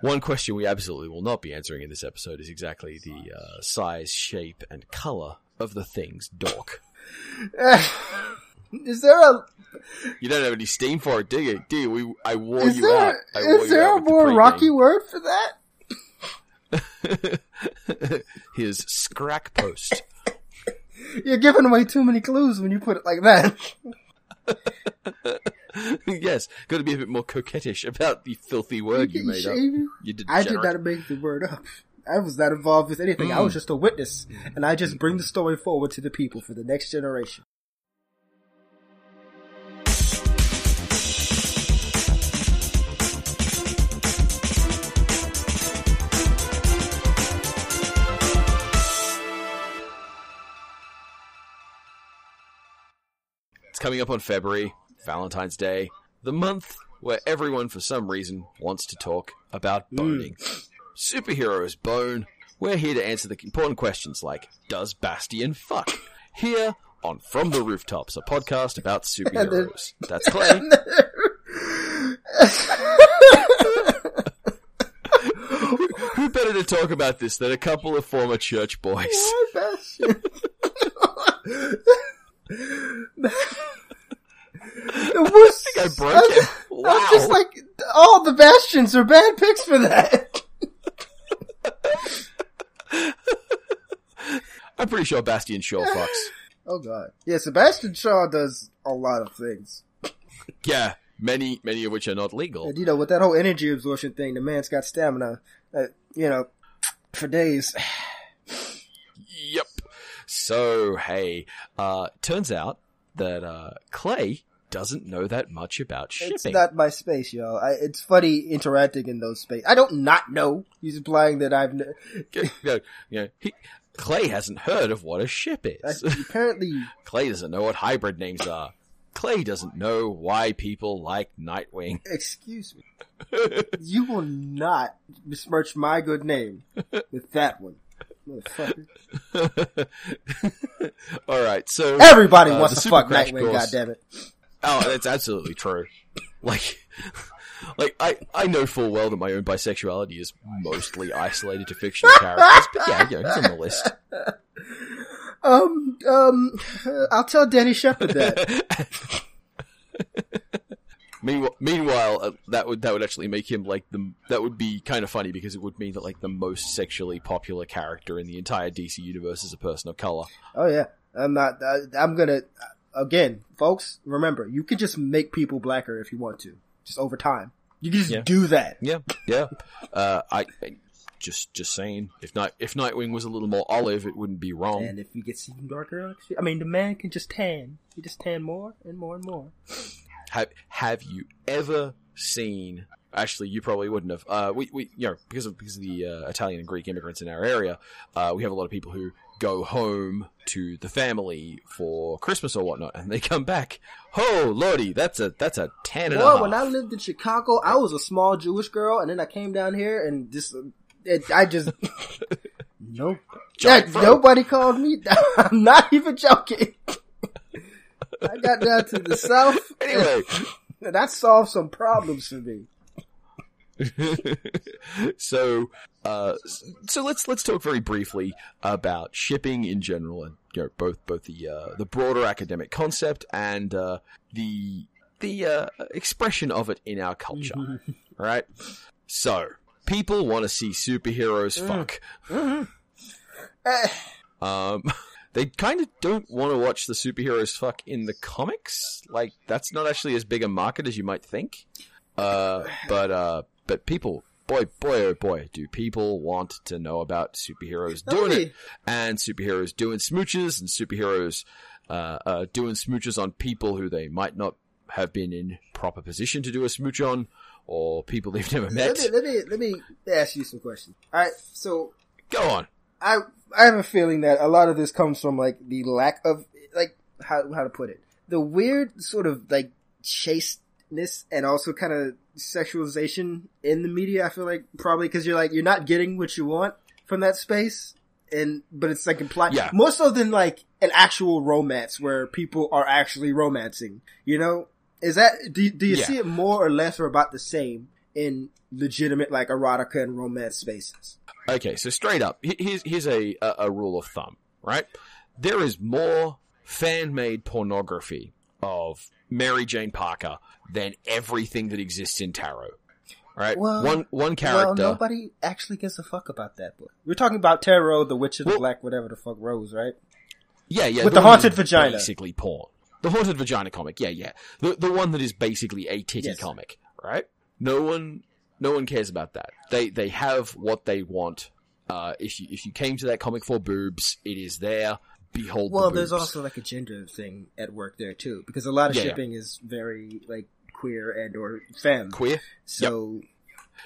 One question we absolutely will not be answering in this episode is exactly the uh, size, shape, and color of the thing's dork. is there a You don't have any steam for it, do you? Do you? We, I wore is you there out. I is there a with the more rocky word for that? His scrack post. You're giving away too many clues when you put it like that. yes, got to be a bit more coquettish about the filthy word you made up. You- You did. I did not make the word up. I was not involved with anything. I was mm. just a witness, mm. and I just bring the story forward to the people for the next generation. It's coming up on February, Valentine's Day, the month where everyone, for some reason, wants to talk about boning. Superheroes bone. We're here to answer the important questions like Does Bastion fuck? Here on From the Rooftops, a podcast about superheroes. That's Clay. Who better to talk about this than a couple of former church boys? Bastion. It was, I broke it. Wow. I'm just like, all the Bastions are bad picks for that. I'm pretty sure Bastion Shaw fucks. Oh god. Yeah, Sebastian Shaw does a lot of things. Yeah, many, many of which are not legal. And you know, with that whole energy absorption thing, the man's got stamina, uh, you know, for days. Yep. So, hey, uh, turns out that, uh, Clay doesn't know that much about shipping. It's not my space, y'all. I, it's funny interacting in those space. I don't not know. He's implying that I've. kn- you know, you know, he, Clay hasn't heard of what a ship I, is. apparently, Clay doesn't know what hybrid names are. Clay doesn't know why people like Nightwing. excuse me. you will not besmirch my good name with that one. All right, so Everybody Uh, wants to fuck Nightwing. Course. Goddammit. Oh, that's absolutely true. Like, like I, I know full well that my own bisexuality is mostly isolated to fictional characters, but yeah, yeah, it's on the list. Um, um, I'll tell Danny Shepard that. Meanwhile, meanwhile uh, that would that would actually make him like the that would be kind of funny because it would mean that like the most sexually popular character in the entire DC universe is a person of color. Oh yeah, I'm not. I, I'm gonna again, folks. Remember, you can just make people blacker if you want to, just over time. You can just Yeah. do that. Yeah, yeah. Uh, I, I just just saying, if night if Nightwing was a little more olive, it wouldn't be wrong. And if you get even darker, actually, I mean, the man can just tan. He just tan more and more and more. Have Have you ever seen? Actually, you probably wouldn't have. Uh, we, we, you know, because of because of the uh, Italian and Greek immigrants in our area, uh, we have a lot of people who go home to the family for Christmas or whatnot, and they come back. Oh lordy, that's a that's a tan and a half. when I lived in Chicago, I was a small Jewish girl, and then I came down here, and just it, I just nope. Nobody called me. I'm not even joking. I got down to the south. Anyway, and that solved some problems for me. so uh, so let's let's talk very briefly about shipping in general, and you know, both both the uh, the broader academic concept and uh, the the uh, expression of it in our culture. Right? so people want to see superheroes fuck. Eh, Um, they kind of don't want to watch the superheroes fuck in the comics. Like that's not actually as big a market as you might think. Uh, but uh, but people, boy, boy, oh boy, do people want to know about superheroes doing it, and superheroes doing smooches, and superheroes uh, uh, doing smooches on people who they might not have been in proper position to do a smooch on, or people they've never met. let me let me let me ask you some questions. All right, so Go on. I I have a feeling that a lot of this comes from like the lack of like how how to put it the weird sort of like chasteness and also kind of sexualization in the media. I feel like probably because you're like you're not getting what you want from that space, and but it's like implied Yeah. more so than like an actual romance where people are actually romancing. You know, is that do do you Yeah. see it more or less or about the same in legitimate like erotica and romance spaces. Okay, so straight up, here's here's a, a a rule of thumb, right? There is more fan made pornography of Mary Jane Parker than everything that exists in tarot. Right? Well- one one Well, character. nobody actually gives a fuck about that book. We're talking about Tarot, the Witch of the Well- Black, whatever the fuck Rose, right? yeah, yeah. with the one haunted vagina. Basically porn. The haunted vagina comic. Yeah, yeah. The the one that is basically a titty Yes. comic, right? No one no one cares about that. They they have what they want. Uh, if you if you came to that comic for boobs, it is there. Behold. the Well, there's also like a gender thing at work there too, because a lot of Yeah, yeah. shipping is very like queer and or femme. queer. So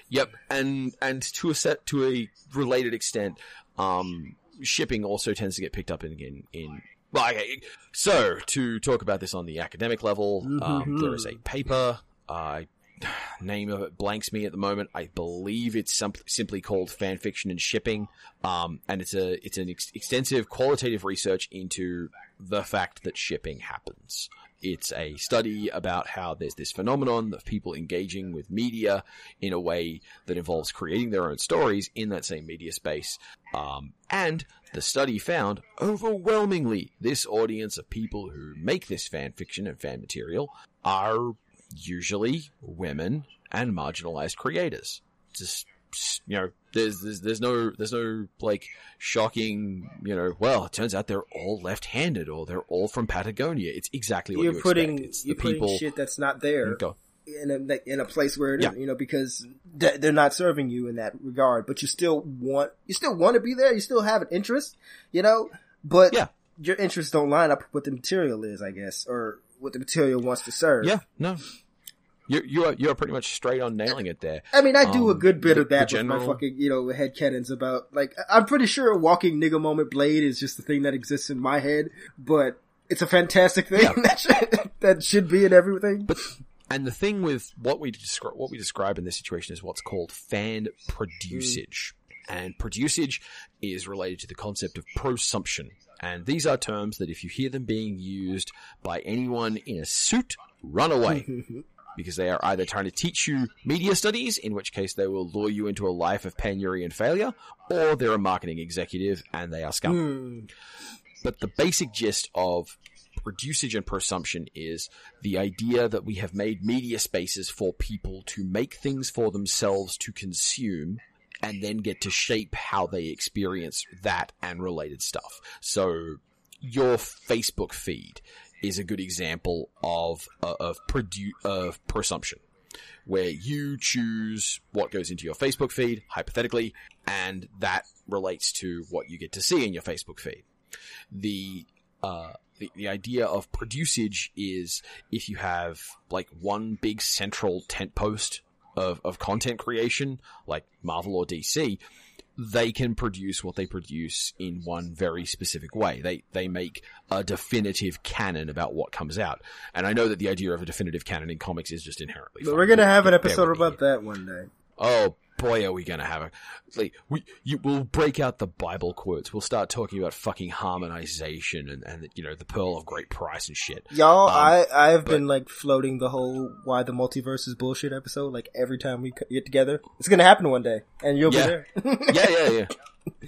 Yep, and and to a set to a related extent, um, shipping also tends to get picked up in in, in well, okay. So to talk about this on the academic level, um, Mhm. there is a paper. Uh, name of it blanks me at the moment. I believe it's sim- simply called fan fiction and shipping. Um, and it's a it's an ex- extensive qualitative research into the fact that shipping happens. It's a study about how there's this phenomenon of people engaging with media in a way that involves creating their own stories in that same media space. Um, and the study found overwhelmingly this audience of people who make this fan fiction and fan material are usually women and marginalized creators. Just you know, there's there's there's no there's no like shocking you know. Well, it turns out they're all left-handed or they're all from Patagonia. It's exactly what you're you putting expect. It's the you're putting people. shit that's not there Go. in a in a place where it Yeah. you know, because they're not serving you in that regard. But you still want you still want to be there. You still have an interest, you know. But Yeah. your interests don't line up with what the material is, I guess, or what the material wants to serve. Yeah, no, you you are you are pretty much straight on nailing it there. I mean, I do a Um, good bit the- of that the with my general- fucking, you know, headcanons about, like, I'm pretty sure a Walking Nigga Moment Blade is just the thing that exists in my head, but it's a fantastic thing Yeah. that, should, that should be in everything. But and the thing with what we describe what we describe in this situation is what's called fan produsage. And produsage is related to the concept of prosumption. And these are terms that if you hear them being used by anyone in a suit, run away. because they are either trying to teach you media studies, in which case they will lure you into a life of penury and failure, or they're a marketing executive and they are scum. Hmm. But the basic gist of produsage and prosumption is the idea that we have made media spaces for people to make things for themselves to consume and then get to shape how they experience that and related stuff. So your Facebook feed is a good example of uh, of produ- of prosumption where you choose what goes into your Facebook feed hypothetically and that relates to what you get to see in your Facebook feed. The uh the, the idea of produsage is if you have like one big central tent post of, of content creation, like Marvel or DC, they can produce what they produce in one very specific way. They they make a definitive canon about what comes out. And I know that the idea of a definitive canon in comics is just inherently. But fun. we're gonna have an episode about that one day. Oh boy, are we gonna have a like we you we'll break out the Bible quotes. We'll start talking about fucking harmonization and and you know the pearl of great price and shit. Y'all, Um, I, I've but- been like floating the whole why the multiverse is bullshit episode, like every time we get together. It's gonna happen one day, and you'll Yeah. be there. Yeah, yeah, yeah.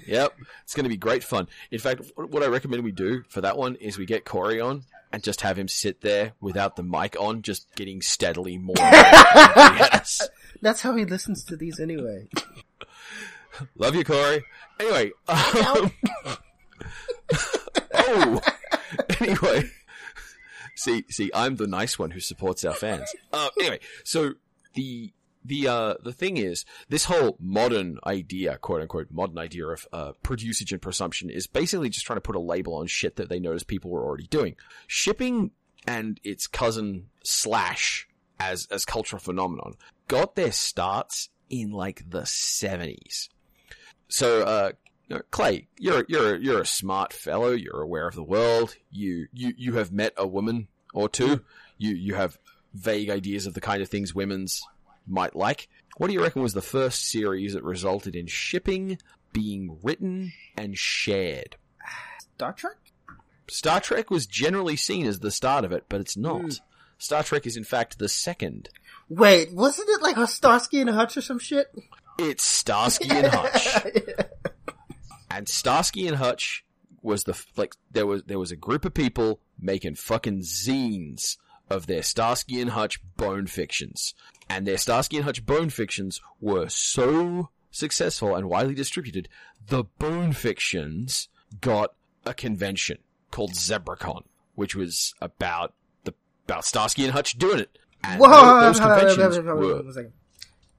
Yep, it's gonna be great fun. In fact, what I recommend we do for that one is we get Corey on and just have him sit there without the mic on, just getting steadily more. more yes. That's how he listens to these anyway. Love you, Corey. Anyway, um, oh, anyway, see, see, I'm the nice one who supports our fans. Uh, anyway, so the the uh the thing is, this whole modern idea, quote unquote, modern idea of uh produsage and prosumption is basically just trying to put a label on shit that they noticed people were already doing. Shipping and its cousin slash as as cultural phenomenon got their starts in like the 70s. So, uh, you know, Clay, you're you're you're a smart fellow. You're aware of the world. You you you have met a woman or two. You you have vague ideas of the kind of things women's might like. What do you reckon was the first series that resulted in shipping being written and shared? Star Trek? Star Trek was generally seen as the start of it, but it's not. Hmm. Star Trek is in fact the second. Wait, wasn't it like a Starsky and Hutch or some shit? It's Starsky and Hutch. and Starsky and Hutch was the like there was there was a group of people making fucking zines of their Starsky and Hutch bone fictions, and their Starsky and Hutch bone fictions were so successful and widely distributed. The bone fictions got a convention called ZebraCon, which was about about Starsky and Hutch doing it. And Whoa, those hold on, hold conventions hold on, were one second.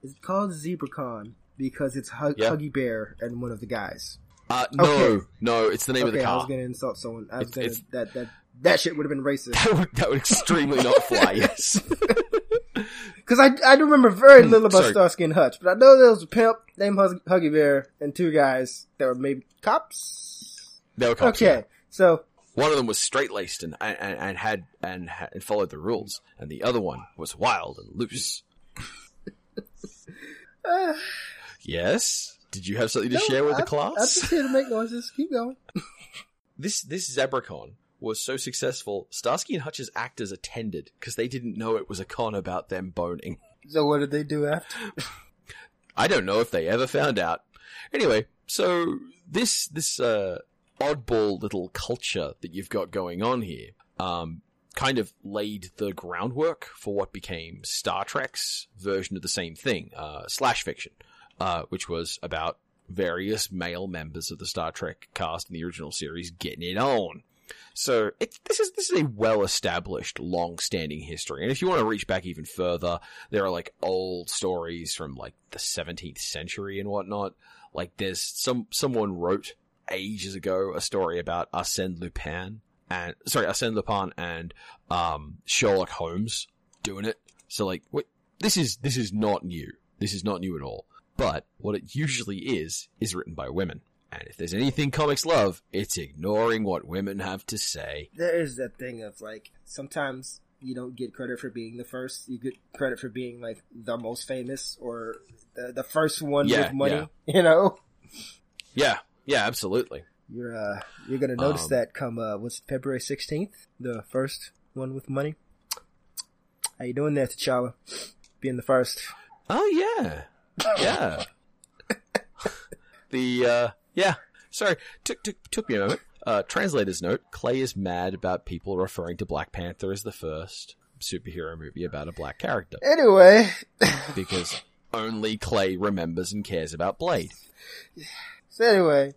It's called ZebraCon because it's Hug- Yeah. Huggy Bear and one of the guys. uh, no, Okay. no, it's the name of the the I was gonna insult someone. I was It's- gonna it's- that that that shit would have been racist That would, that would extremely not fly. Yes. because I I do remember very little about Hmm, Sorry. Starsky and Hutch, but I know there was a pimp named Huggy Bear and two guys that were maybe cops. They were cops, okay, yeah. so One of them was straight laced and, and and had and, and followed the rules, and the other one was wild and loose. uh, Yes. Did you have something to no, share with the I'm- class? I'm just here to make noises. Keep going. this this ZebraCon was so successful. Starsky and Hutch's actors attended because they didn't know it was a con about them boning. So what did they do after? I don't know if they ever found out. Anyway, so this this uh, oddball little culture that you've got going on here, um, kind of laid the groundwork for what became Star Trek's version of the same thing, uh, slash fiction, uh, which was about various male members of the Star Trek cast in the original series getting it on. So this is this is a well established, long standing history, and if you want to reach back even further, there are like old stories from like the 17th century and whatnot. Like there's some someone wrote ages ago a story about Arsène Lupin and sorry Arsène Lupin and um, Sherlock Holmes doing it. So like what this is this is not new. This is not new at all. But what it usually is is written by women. And if there's anything comics love, it's ignoring what women have to say. there is that thing of like sometimes you don't get credit for being the first. You get credit for being like the most famous or the, the first one Yeah, with money. yeah. You know, Yeah, yeah, absolutely. you're uh you're gonna notice Um, that come uh what's it, February sixteenth, the first one with money. How you doing there, T'Challa? Being the first. Oh yeah, yeah. the uh, yeah. Sorry, took took took me a moment. Uh, translator's note: Clay is mad about people referring to Black Panther as the first superhero movie about a black character Anyway, because only Clay remembers and cares about Blade. so anyway,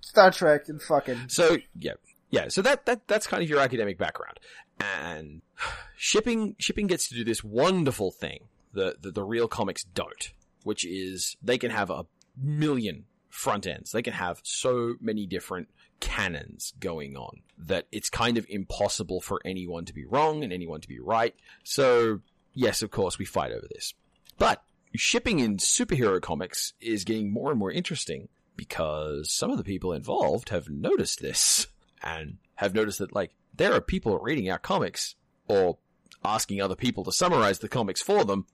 Star Trek and fucking So yeah, yeah. So that that that's kind of your academic background, and shipping shipping gets to do this wonderful thing that the, the real comics don't, which is they can have a million front ends. They can have so many different canons going on that it's kind of impossible for anyone to be wrong and anyone to be right. So yes, of course, we fight over this, but shipping in superhero comics is getting more and more interesting because some of the people involved have noticed this and have noticed that like there are people reading our comics or asking other people to summarize the comics for them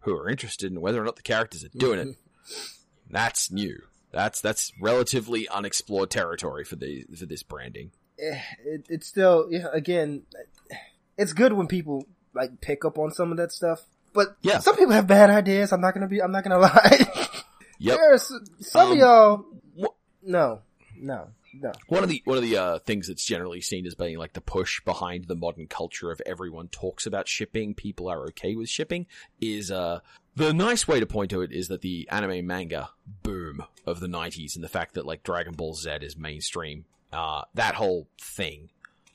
who are interested in whether or not the characters are doing it. That's new. That's that's relatively unexplored territory for the for this branding. eh, it, it's still yeah, again it's good when people like pick up on some of that stuff but Yeah. some people have bad ideas i'm not gonna be i'm not gonna lie Yep. there's some Um, of y'all wh- no no no. One of the one of the uh, things that's generally seen as being like the push behind the modern culture of everyone talks about shipping, people are okay with shipping, is uh the nice way to point to it is that the anime manga boom of the '90s and the fact that like Dragon Ball Z is mainstream, uh, that whole thing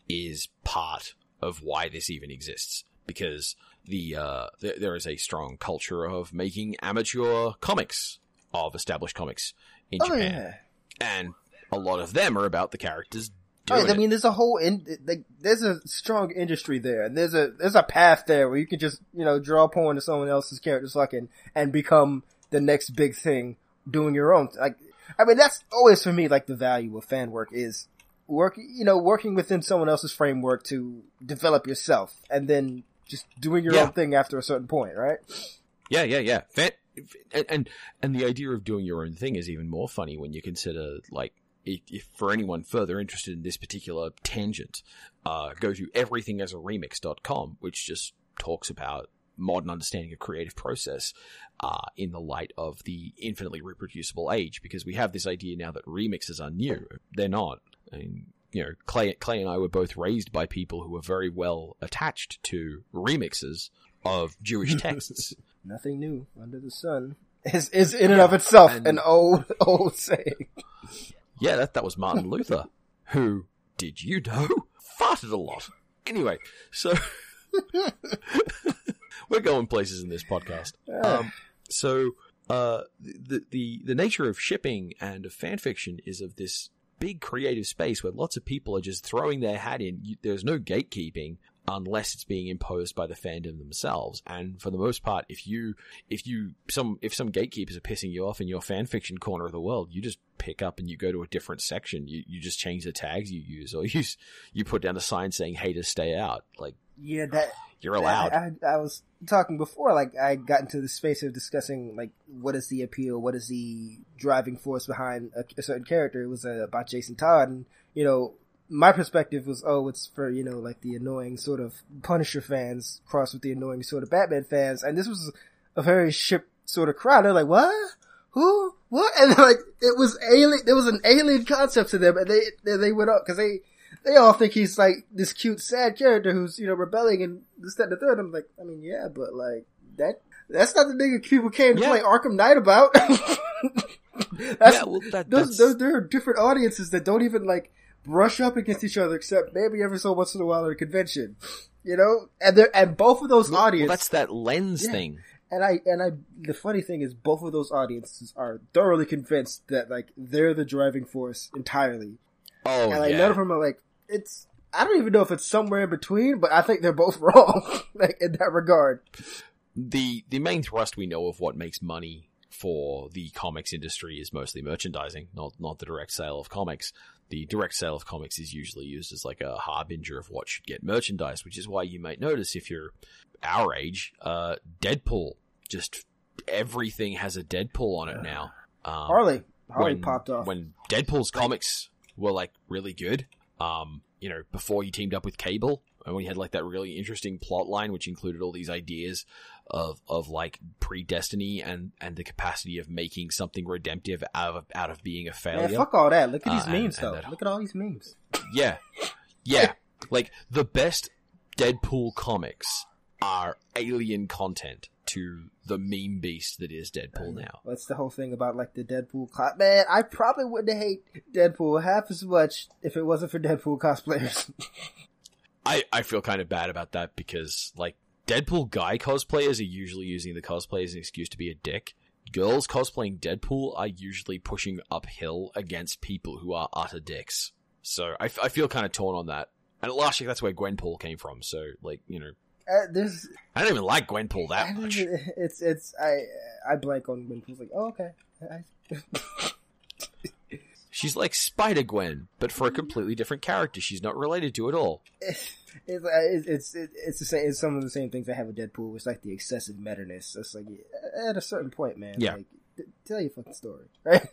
is part of why this even exists because the uh th- there is a strong culture of making amateur comics of established comics in oh Japan yeah and a lot of them are about the characters Oh, doing I mean, there's a whole in, like, there's a strong industry there, and there's a there's a path there where you can just you know draw upon to someone else's characters fucking and become the next big thing, doing your own. Like, I mean, that's always for me like the value of fan work is work, you know, working within someone else's framework to develop yourself, and then just doing your Yeah. own thing after a certain point, right? Yeah, yeah, yeah. Fan- and, and and the idea of doing your own thing is even more funny when you consider like if, if for anyone further interested in this particular tangent, uh, go to everythingisaremix.com, which just talks about modern understanding of creative process uh, in the light of the infinitely reproducible age, because we have this idea now that remixes are new. They're not. I mean, you know, Clay, Clay and I were both raised by people who were very well attached to remixes of Jewish texts. Nothing new under the sun is, is in and of itself and- an old, old saying. yeah, that, that was Martin Luther, who, did you know, farted a lot. Anyway, so we're going places in this podcast. Um, so uh, the the the nature of shipping and of fan fiction is of this big creative space where lots of people are just throwing their hat in. You, there's no gatekeeping unless it's being imposed by the fandom themselves. And for the most part, if you if you some if some gatekeepers are pissing you off in your fan fiction corner of the world, you just pick up and you go to a different section. You you just change the tags you use, or you you put down a sign saying "haters stay out." Like Yeah, that you're allowed. I, I, I was talking before, like I got into the space of discussing like what is the appeal, what is the driving force behind a, a certain character. It was uh, about Jason Todd, and you know, my perspective was, oh, it's for you know like the annoying sort of Punisher fans crossed with the annoying sort of Batman fans, and this was a very ship sort of crowd. They're like, what? Who? What? And like it was alien. There was an alien concept to them, and they they, they went up because they they all think he's like this cute, sad character who's you know rebelling and this, that, and the third. I'm like, I mean, yeah, but like that. That's not the nigga people came to Yeah. play Arkham Knight about. that's, yeah, well, that, those, that's those, there are different audiences that don't even like brush up against each other, except maybe every so once in a while at a convention, you know. And they and both of those well, audiences, that's that lens Yeah. thing. and I and I. The funny thing is, both of those audiences are thoroughly convinced that like they're the driving force entirely, Oh and like yeah. none of them are like it's. I don't even know if it's somewhere in between, but I think they're both wrong, like in that regard. the the main thrust we know of what makes money for the comics industry is mostly merchandising, not not the direct sale of comics. The direct sale of comics is usually used as like a harbinger of what should get merchandise, which is why you might notice if you're our age, uh, Deadpool just everything has a Deadpool on it now. Um, Harley, Harley when, popped off. when Deadpool's comics were like really good. Um, you know, before he teamed up with Cable, and when he had like that really interesting plot line, which included all these ideas of of like predestiny and and the capacity of making something redemptive out of out of being a failure. Man, fuck all that. Look at Uh, these and- memes, and though. that- Look at all these memes. Yeah, yeah. like the best Deadpool comics are alien content to the meme beast that is Deadpool now. That's the whole thing about like the Deadpool cos- Man, I probably wouldn't hate Deadpool half as much if it wasn't for Deadpool cosplayers. I, I feel kind of bad about that because like Deadpool guy cosplayers are usually using the cosplay as an excuse to be a dick. Girls cosplaying Deadpool are usually pushing uphill against people who are utter dicks. So I, f- I feel kind of torn on that. And last year that's where Gwenpool came from. So like you know uh, there's, I don't even like Gwenpool that much. it's, it's, I, I blank on when people's like, oh, okay. She's like Spider Gwen, but for a completely different character. She's not related to at all. it's, it's, it's, it's the same, it's some of the same things I have with Deadpool. It's like the excessive meta-ness. It's like, at a certain point, man, Yeah. like, tell your fucking story, right?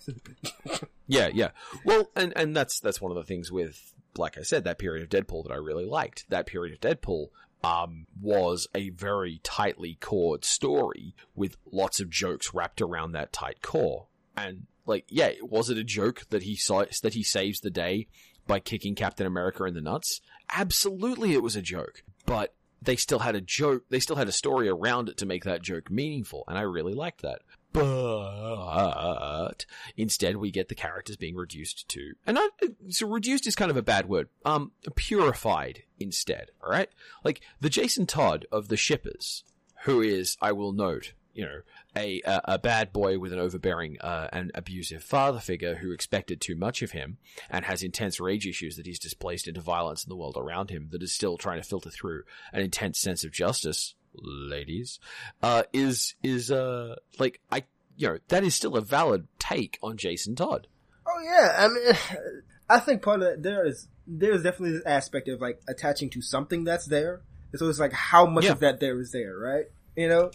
Yeah, yeah. Well, and and that's that's one of the things with, like I said, that period of Deadpool that I really liked. That period of Deadpool um, was a very tightly cored story with lots of jokes wrapped around that tight core. And like, yeah, was it a joke that he saw that he saves the day by kicking Captain America in the nuts? Absolutely, it was a joke, but. They still had a joke. They still had a story around it to make that joke meaningful, and I really liked that. But instead, we get the characters being reduced to, and not so reduced is kind of a bad word. Um, purified instead. All right, like the Jason Todd of the Shippers, who is, I will note, you know, a a, a bad boy with an overbearing uh, and abusive father figure who expected too much of him and has intense rage issues that he's displaced into violence in the world around him. That is still trying to filter through an intense sense of justice, ladies. Uh, is is uh like I you know that is still a valid take on Jason Todd. Oh yeah, I mean, I think part of that there is there's definitely this aspect of like attaching to something that's there. So it's like how much Yeah. of that there is there, right? You know,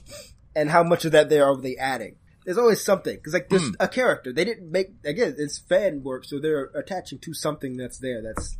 and how much of that they are they adding? There's always something because like there's Mm. a character they didn't make again. It's fan work, so they're attaching to something that's there that's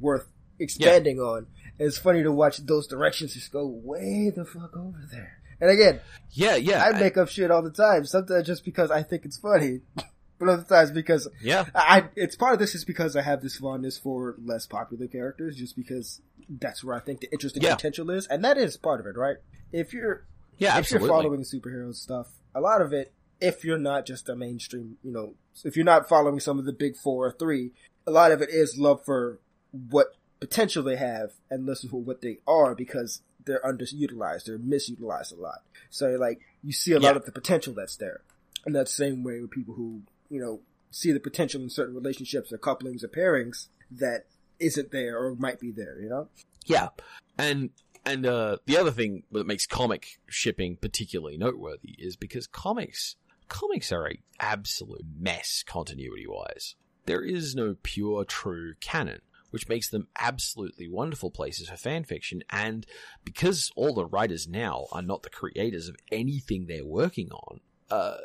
worth expanding on. And it's funny to watch those directions just go way the fuck over there. And again, Yeah, yeah. I make up shit all the time. Sometimes just because I think it's funny, but other times because yeah. I. It's part of this is because I have this fondness for less popular characters, just because that's where I think the interesting Yeah. potential is, and that is part of it, right? If you're Yeah, if absolutely. you're following superhero stuff, a lot of it, if you're not just a mainstream, you know, if you're not following some of the big four or three, a lot of it is love for what potential they have and listen for what they are because they're underutilized, they're misutilized a lot. So like you see a lot of the potential that's there. And that same way with people who, you know, see the potential in certain relationships or couplings or pairings that isn't there or might be there, you know? Yeah, and and uh, the other thing that makes comic shipping particularly noteworthy is because comics comics are a absolute mess continuity wise. There is no pure true canon, which makes them absolutely wonderful places for fan fiction. And because all the writers now are not the creators of anything they're working on, uh,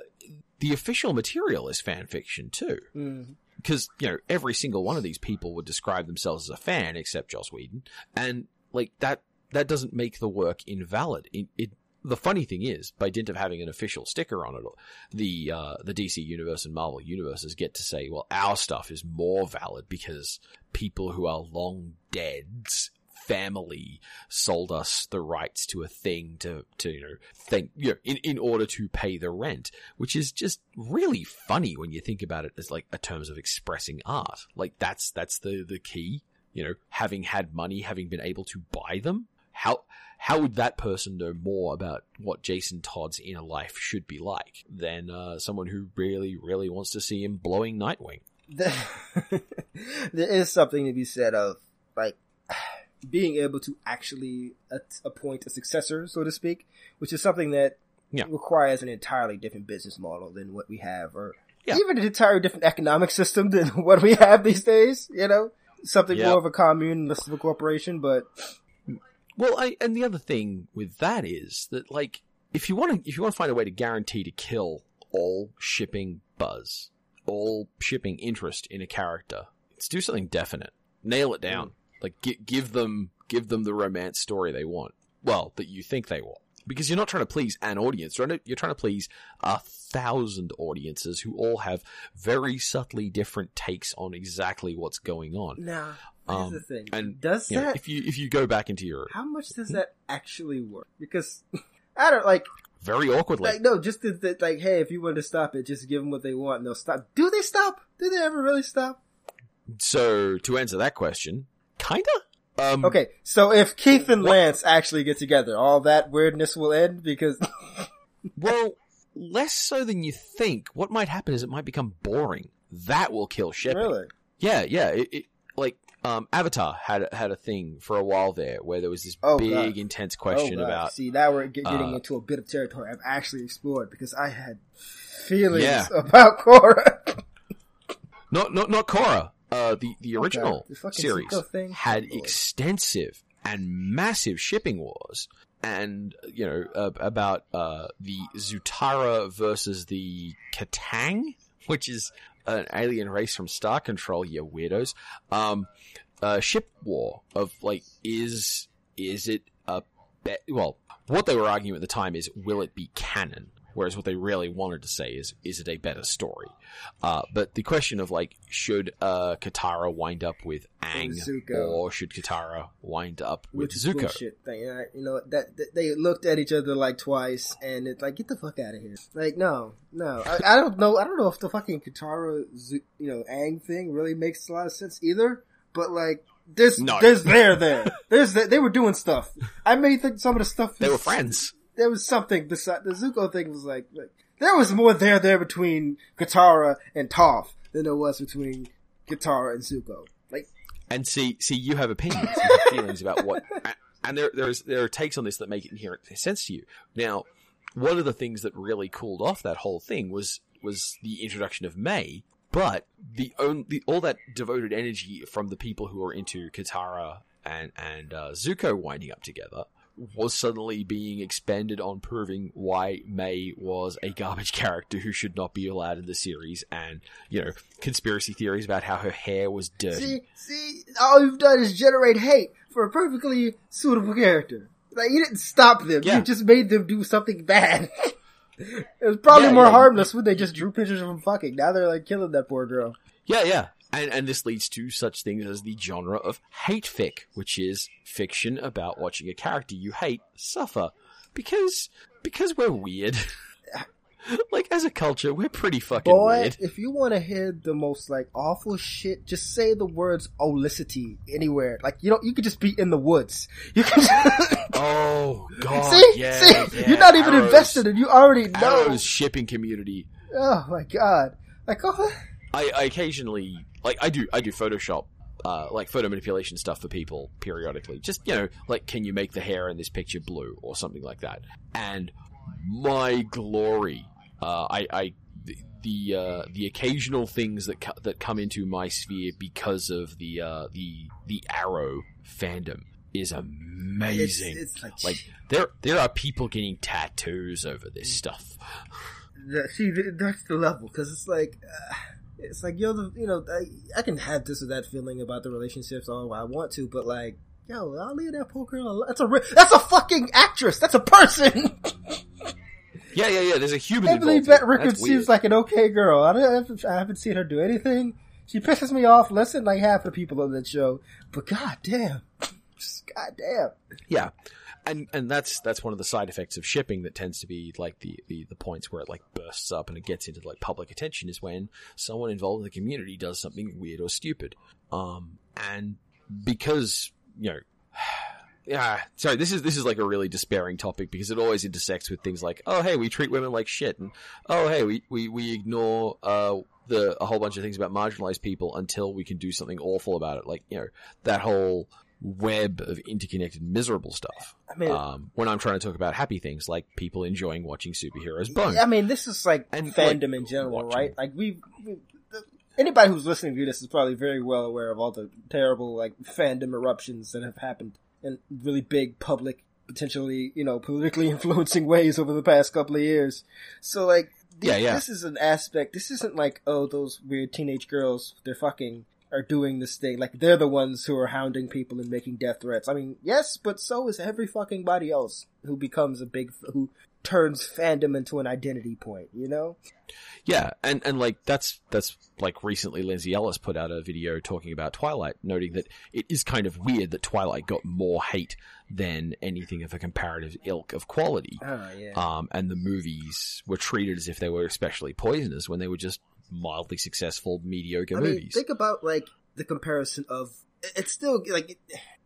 the official material is fan fiction too Mm. because you know every single one of these people would describe themselves as a fan except Joss Whedon, and like that that doesn't make the work invalid. It, it the funny thing is, by dint of having an official sticker on it, the uh, the DC universe and Marvel universes get to say, well, our stuff is more valid because people who are long dead's family sold us the rights to a thing to to you know think you know in, in order to pay the rent which is just really funny when you think about it as like a terms of expressing art. Like that's that's the the key. You know, having had money, having been able to buy them. How how would that person know more about what Jason Todd's inner life should be like than uh, someone who really really wants to see him blowing Nightwing? there is something to be said of like being able to actually appoint a successor, so to speak, which is something that Yeah. requires an entirely different business model than what we have, or Yeah. even an entirely different economic system than what we have these days. You know, something Yeah. more of a commune, less of a corporation. But Well, I, and the other thing with that is that, like, if you want to, if you want to find a way to guarantee to kill all shipping buzz, all shipping interest in a character, let's do something definite. Nail it down. Hmm. Like, gi- give them, give them the romance story they want. Well, that you think they want. Because you're not trying to please an audience, you're trying to, you're trying to please a thousand audiences who all have very subtly different takes on exactly what's going on. now, here's here's the thing: and, does You know, that if you if you go back into your how much does that actually work? Because I don't like. very awkwardly, Like no, just the, the, like, hey, if you want to stop it, just give them what they want, and they'll stop. Do they stop? Do they ever really stop? So to answer that question, kinda. Um, Okay, so if Keith and Lance actually get together, all that weirdness will end because Well, less so than you think. What might happen is it might become boring. That will kill shipping. really, Yeah, yeah. It, it like um, Avatar had had a thing for a while there where there was this Oh, big, God. intense oh, question God. about. see now we're get, getting uh, into a bit of territory I've actually explored because I had feelings Yeah. about Cora. Not not not Korra. Uh, the the Oh, original The fucking series thing? had Oh, extensive and massive shipping wars, and you know uh, about uh, the Zutara versus the Kataang, which is an alien race from Star Control. You weirdos. Um, uh, ship war of like is is it a be- well? What they were arguing at the time is will it be canon? Whereas what they really wanted to say is, is it a better story? Uh, but the question of like, should uh, Katara wind up with Aang, or should Katara wind up with Which Zuko? bullshit thing. You know that, that they looked at each other like twice, and it's like, get the fuck out of here. Like, no, no, I, I don't know. I don't know if the fucking Katara, Zu- you know, Aang thing really makes a lot of sense either. But like, there's No. there's there there. There's they were doing stuff. I may think some of the stuff They were friends. There was something. The the Zuko thing was like, like there was more there there between Katara and Toph than there was between Katara and Zuko. Like, And see, see, you have opinions, you have feelings about what, and there, there's, there are takes on this that make inherent sense to you. Now, one of the things that really cooled off that whole thing was, was the introduction of Mai, but the only, the, all that devoted energy from the people who are into Katara and, and, uh, Zuko winding up together was suddenly being expended on proving why Mai was a garbage character who should not be allowed in the series, and you know conspiracy theories about how her hair was dirty. See, see, all you've done is generate hate for a perfectly suitable character. Like you didn't stop them; Yeah. you just made them do something bad. it was probably Yeah, more yeah. harmless when they just drew pictures of them fucking. Now they're like killing that poor girl. Yeah, yeah. And, and this leads to such things as the genre of hate fic, which is fiction about watching a character you hate suffer. Because, because we're weird. like, as a culture, we're pretty fucking Boy, weird. if you want to hear the most like awful shit, just say the words "olicity" anywhere. Like you don't, you could just be in the woods. You can. Oh, god. see, yeah, see, yeah. you're not even Arrows- invested, and you already know. Arrow's shipping community. Oh my god! Like oh, I, I occasionally, like, I do, I do Photoshop. Uh, like photo manipulation stuff for people periodically. Just, you know, like, can you make the hair in this picture blue or something like that? And my glory, uh, I, I, the, the, uh, the occasional things that, co- that come into my sphere because of the, uh, the, the Arrow fandom is amazing. It's, it's like, like, there, there are people getting tattoos over this stuff. that- see, that's the level because it's like, uh, it's like yo, the, you know, I, I can have this or that feeling about the relationships all I want to, but like, yo, I'll leave that poor girl. alone. That's a that's a fucking actress. That's a person. Yeah, yeah, yeah. There's a human Emily. Bett Rickards seems like an okay girl. I, don't, I haven't seen her do anything. She pisses me off less than like half the people on that show. But god damn, Just god damn. Yeah. And and that's that's one of the side effects of shipping that tends to be like the, the, the points where it like bursts up and it gets into like public attention is when someone involved in the community does something weird or stupid. Um and because you know yeah, sorry, this is this is like a really despairing topic because it always intersects with things like, oh hey, we treat women like shit and oh hey, we, we, we ignore uh the a whole bunch of things about marginalized people until we can do something awful about it. Like, you know, that whole web of interconnected miserable stuff. I mean, Um, when I'm trying to talk about happy things like people enjoying watching superheroes bone. I mean, this is like And, fandom like, in general, watching. right? Like we, we the, anybody who's listening to this is probably very well aware of all the terrible like fandom eruptions that have happened in really big public, potentially you know politically influencing ways over the past couple of years. So like, Yeah, yeah. this is an aspect. This isn't like oh those weird teenage girls they're fucking are doing this thing like they're the ones who are hounding people and making death threats. I mean, yes, but so is every fucking body else who becomes a big who turns fandom into an identity point, you know? Yeah, and and like that's that's like recently Lindsay Ellis put out a video talking about Twilight, noting that it is kind of weird that Twilight got more hate than anything of a comparative ilk of quality. Oh yeah. Um, and the movies were treated as if they were especially poisonous when they were just mildly successful, mediocre I mean, movies. think about like the comparison of it's still like it,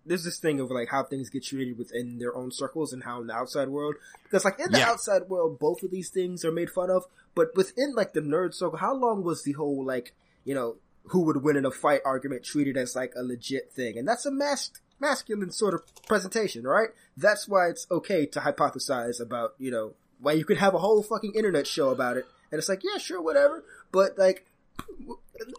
there's this thing of like how things get treated within their own circles and how in the outside world because like in the Yeah. outside world both of these things are made fun of but within like the nerd circle how long was the whole like you know who would win in a fight argument treated as like a legit thing and that's a mas- masculine sort of presentation right that's why it's okay to hypothesize about you know why you could have a whole fucking internet show about it and it's like yeah sure whatever but like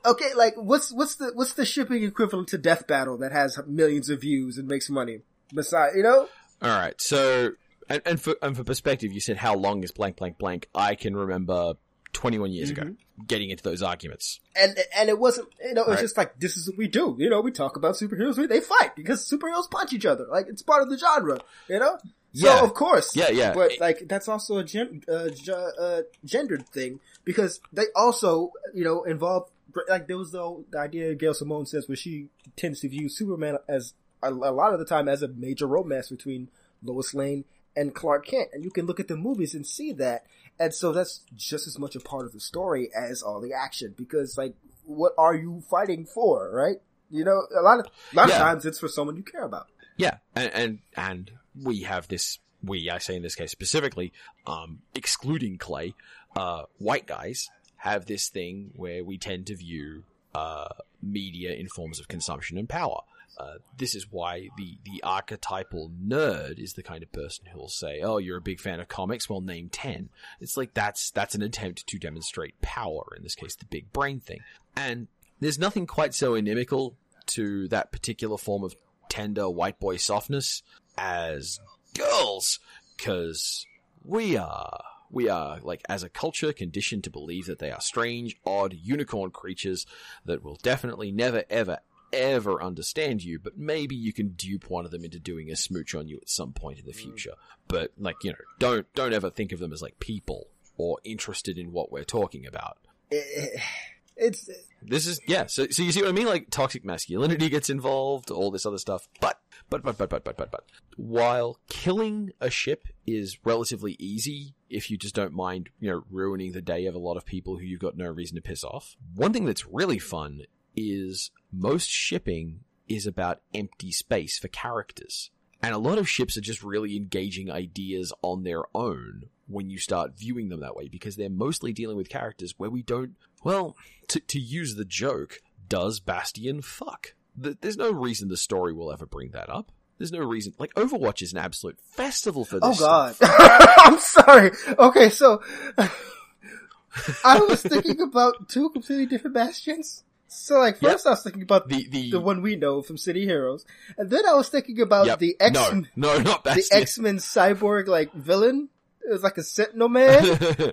okay like what's what's the what's the shipping equivalent to death battle that has millions of views and makes money besides you know All right, so and, and for and for perspective, you said how long is blank blank blank? I can remember 21 years ago Mm-hmm. getting into those arguments. and and it wasn't you know it was Right. just like this is what we do you know we talk about superheroes we, they fight because superheroes punch each other like it's part of the genre you know so Yeah. of course Yeah, yeah. but like that's also a gen- uh, uh, gendered thing because they also you know involve like there was the, the idea Gail Simone says where she tends to view Superman as a, a lot of the time as a major romance between Lois Lane and Clark Kent, and you can look at the movies and see that, and so that's just as much a part of the story as all the action because like what are you fighting for, right? You know, a lot of a lot Yeah. of times it's for someone you care about. Yeah, and and and we have this. We, I say in this case specifically, um, excluding Clay, uh, white guys have this thing where we tend to view uh, media in forms of consumption and power. Uh, this is why the, the archetypal nerd is the kind of person who will say, "Oh, you're a big fan of comics. Well, name 10. It's like that's that's an attempt to demonstrate power. In this case, the big brain thing. And there's nothing quite so inimical to that particular form of tender white boy softness as girls, because we are we are like as a culture conditioned to believe that they are strange, odd unicorn creatures that will definitely never ever ever understand you, but maybe you can dupe one of them into doing a smooch on you at some point in the future. But like, you know, don't don't ever think of them as like people or interested in what we're talking about. Eh, It's This is yeah, so so you see what I mean? Like toxic masculinity gets involved, all this other stuff. But but but but but but but but while killing a ship is relatively easy if you just don't mind, you know, ruining the day of a lot of people who you've got no reason to piss off. One thing that's really fun is most shipping is about empty space for characters. And a lot of ships are just really engaging ideas on their own when you start viewing them that way because they're mostly dealing with characters where we don't, well, to, to use the joke, does Bastion fuck? Th- There's no reason the story will ever bring that up. There's no reason. Like, Overwatch is an absolute festival for this oh god. I'm sorry. Okay, so I was thinking about two completely different bastions. So like Yep. first I was thinking about the, The, the, the one we know from City Heroes, and then I was thinking about Yep. the X no no not the X Men cyborg like villain. It was like a Sentinel man,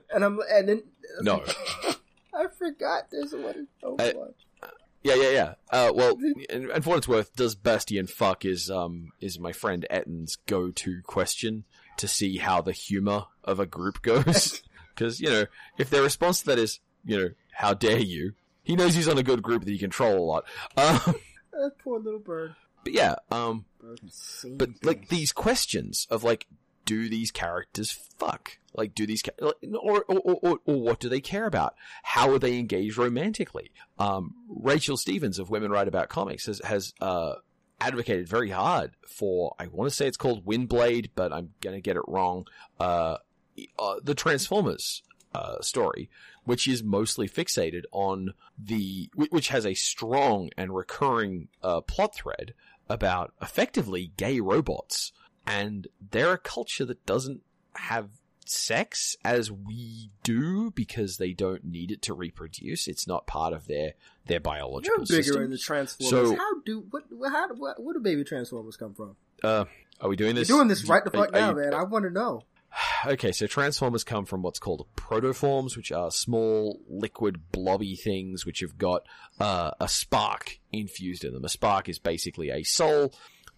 and I'm and then no. I forgot there's one. Oh I-. Yeah, yeah, yeah. Uh, well, and, and for what it's worth, does Bastion fuck is um is my friend Etton's go-to question to see how the humor of a group goes. Because you know, if their response to that is, you know, how dare you, he knows he's on a good group that he control a lot. Um, That poor little bird. but yeah, um, Bird can sing but like these questions of like, do these characters fuck? Like, do these, or, or, or, or, what do they care about? How are they engaged romantically? Um, Rachel Stevens of Women Write About Comics has, has, uh, advocated very hard for, I want to say it's called Windblade, but I'm gonna get it wrong, uh, uh the Transformers, uh, story, which is mostly fixated on the, which has a strong and recurring, uh, plot thread about effectively gay robots. And they're a culture that doesn't have sex as we do because they don't need it to reproduce. It's not part of their, their biological You're bigger system. in the Transformers. So- how do what? How what, where do baby Transformers come from? Uh, are we doing You're this? doing this right the fuck are now, you- man. I want to know. Okay, so transformers come from what's called protoforms, which are small, liquid, blobby things which have got uh, a spark infused in them. A spark is basically a soul,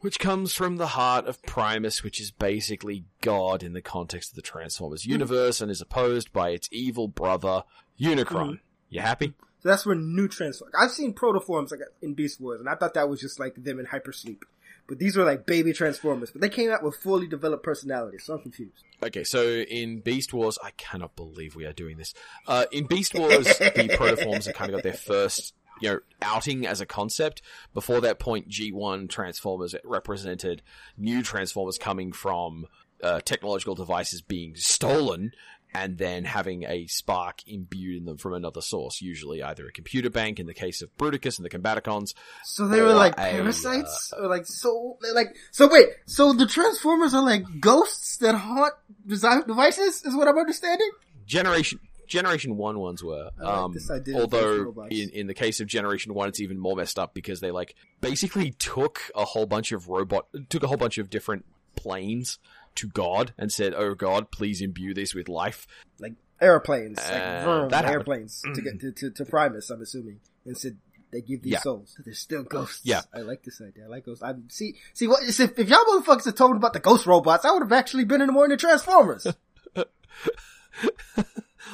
which comes from the heart of Primus, which is basically God in the context of the Transformers universe, and is opposed by its evil brother, Unicron. You happy? So that's where new Transformers. I've seen protoforms like in Beast Wars, and I thought that was just like them in hypersleep. But these were like baby Transformers. But they came out with fully developed personalities, so I'm confused. Okay, so in Beast Wars, I cannot believe we are doing this. Uh, in Beast Wars, the protoforms have kind of got their first, you know, outing as a concept. Before that point, G1 Transformers represented new Transformers coming from uh, technological devices being stolen and then having a spark imbued in them from another source, usually either a computer bank in the case of Bruticus and the Combaticons. So they were like a, uh, parasites, or like so, like so. Wait, so the Transformers are like ghosts that haunt design devices, is what I'm understanding. Generation Generation One ones were. I like um, this idea although in in the case of Generation One, it's even more messed up because they like basically took a whole bunch of robot, took a whole bunch of different planes to God and said, "Oh God, please imbue this with life." Like airplanes, like Uh, vroom, that happened. airplanes to get to, to, to Primus. I'm assuming, and said they give these Yeah. souls. They're still ghosts. Yeah. I like this idea. I like ghosts. I see. See what if, if y'all motherfuckers had told me about the ghost robots, I would have actually been in more into Transformers.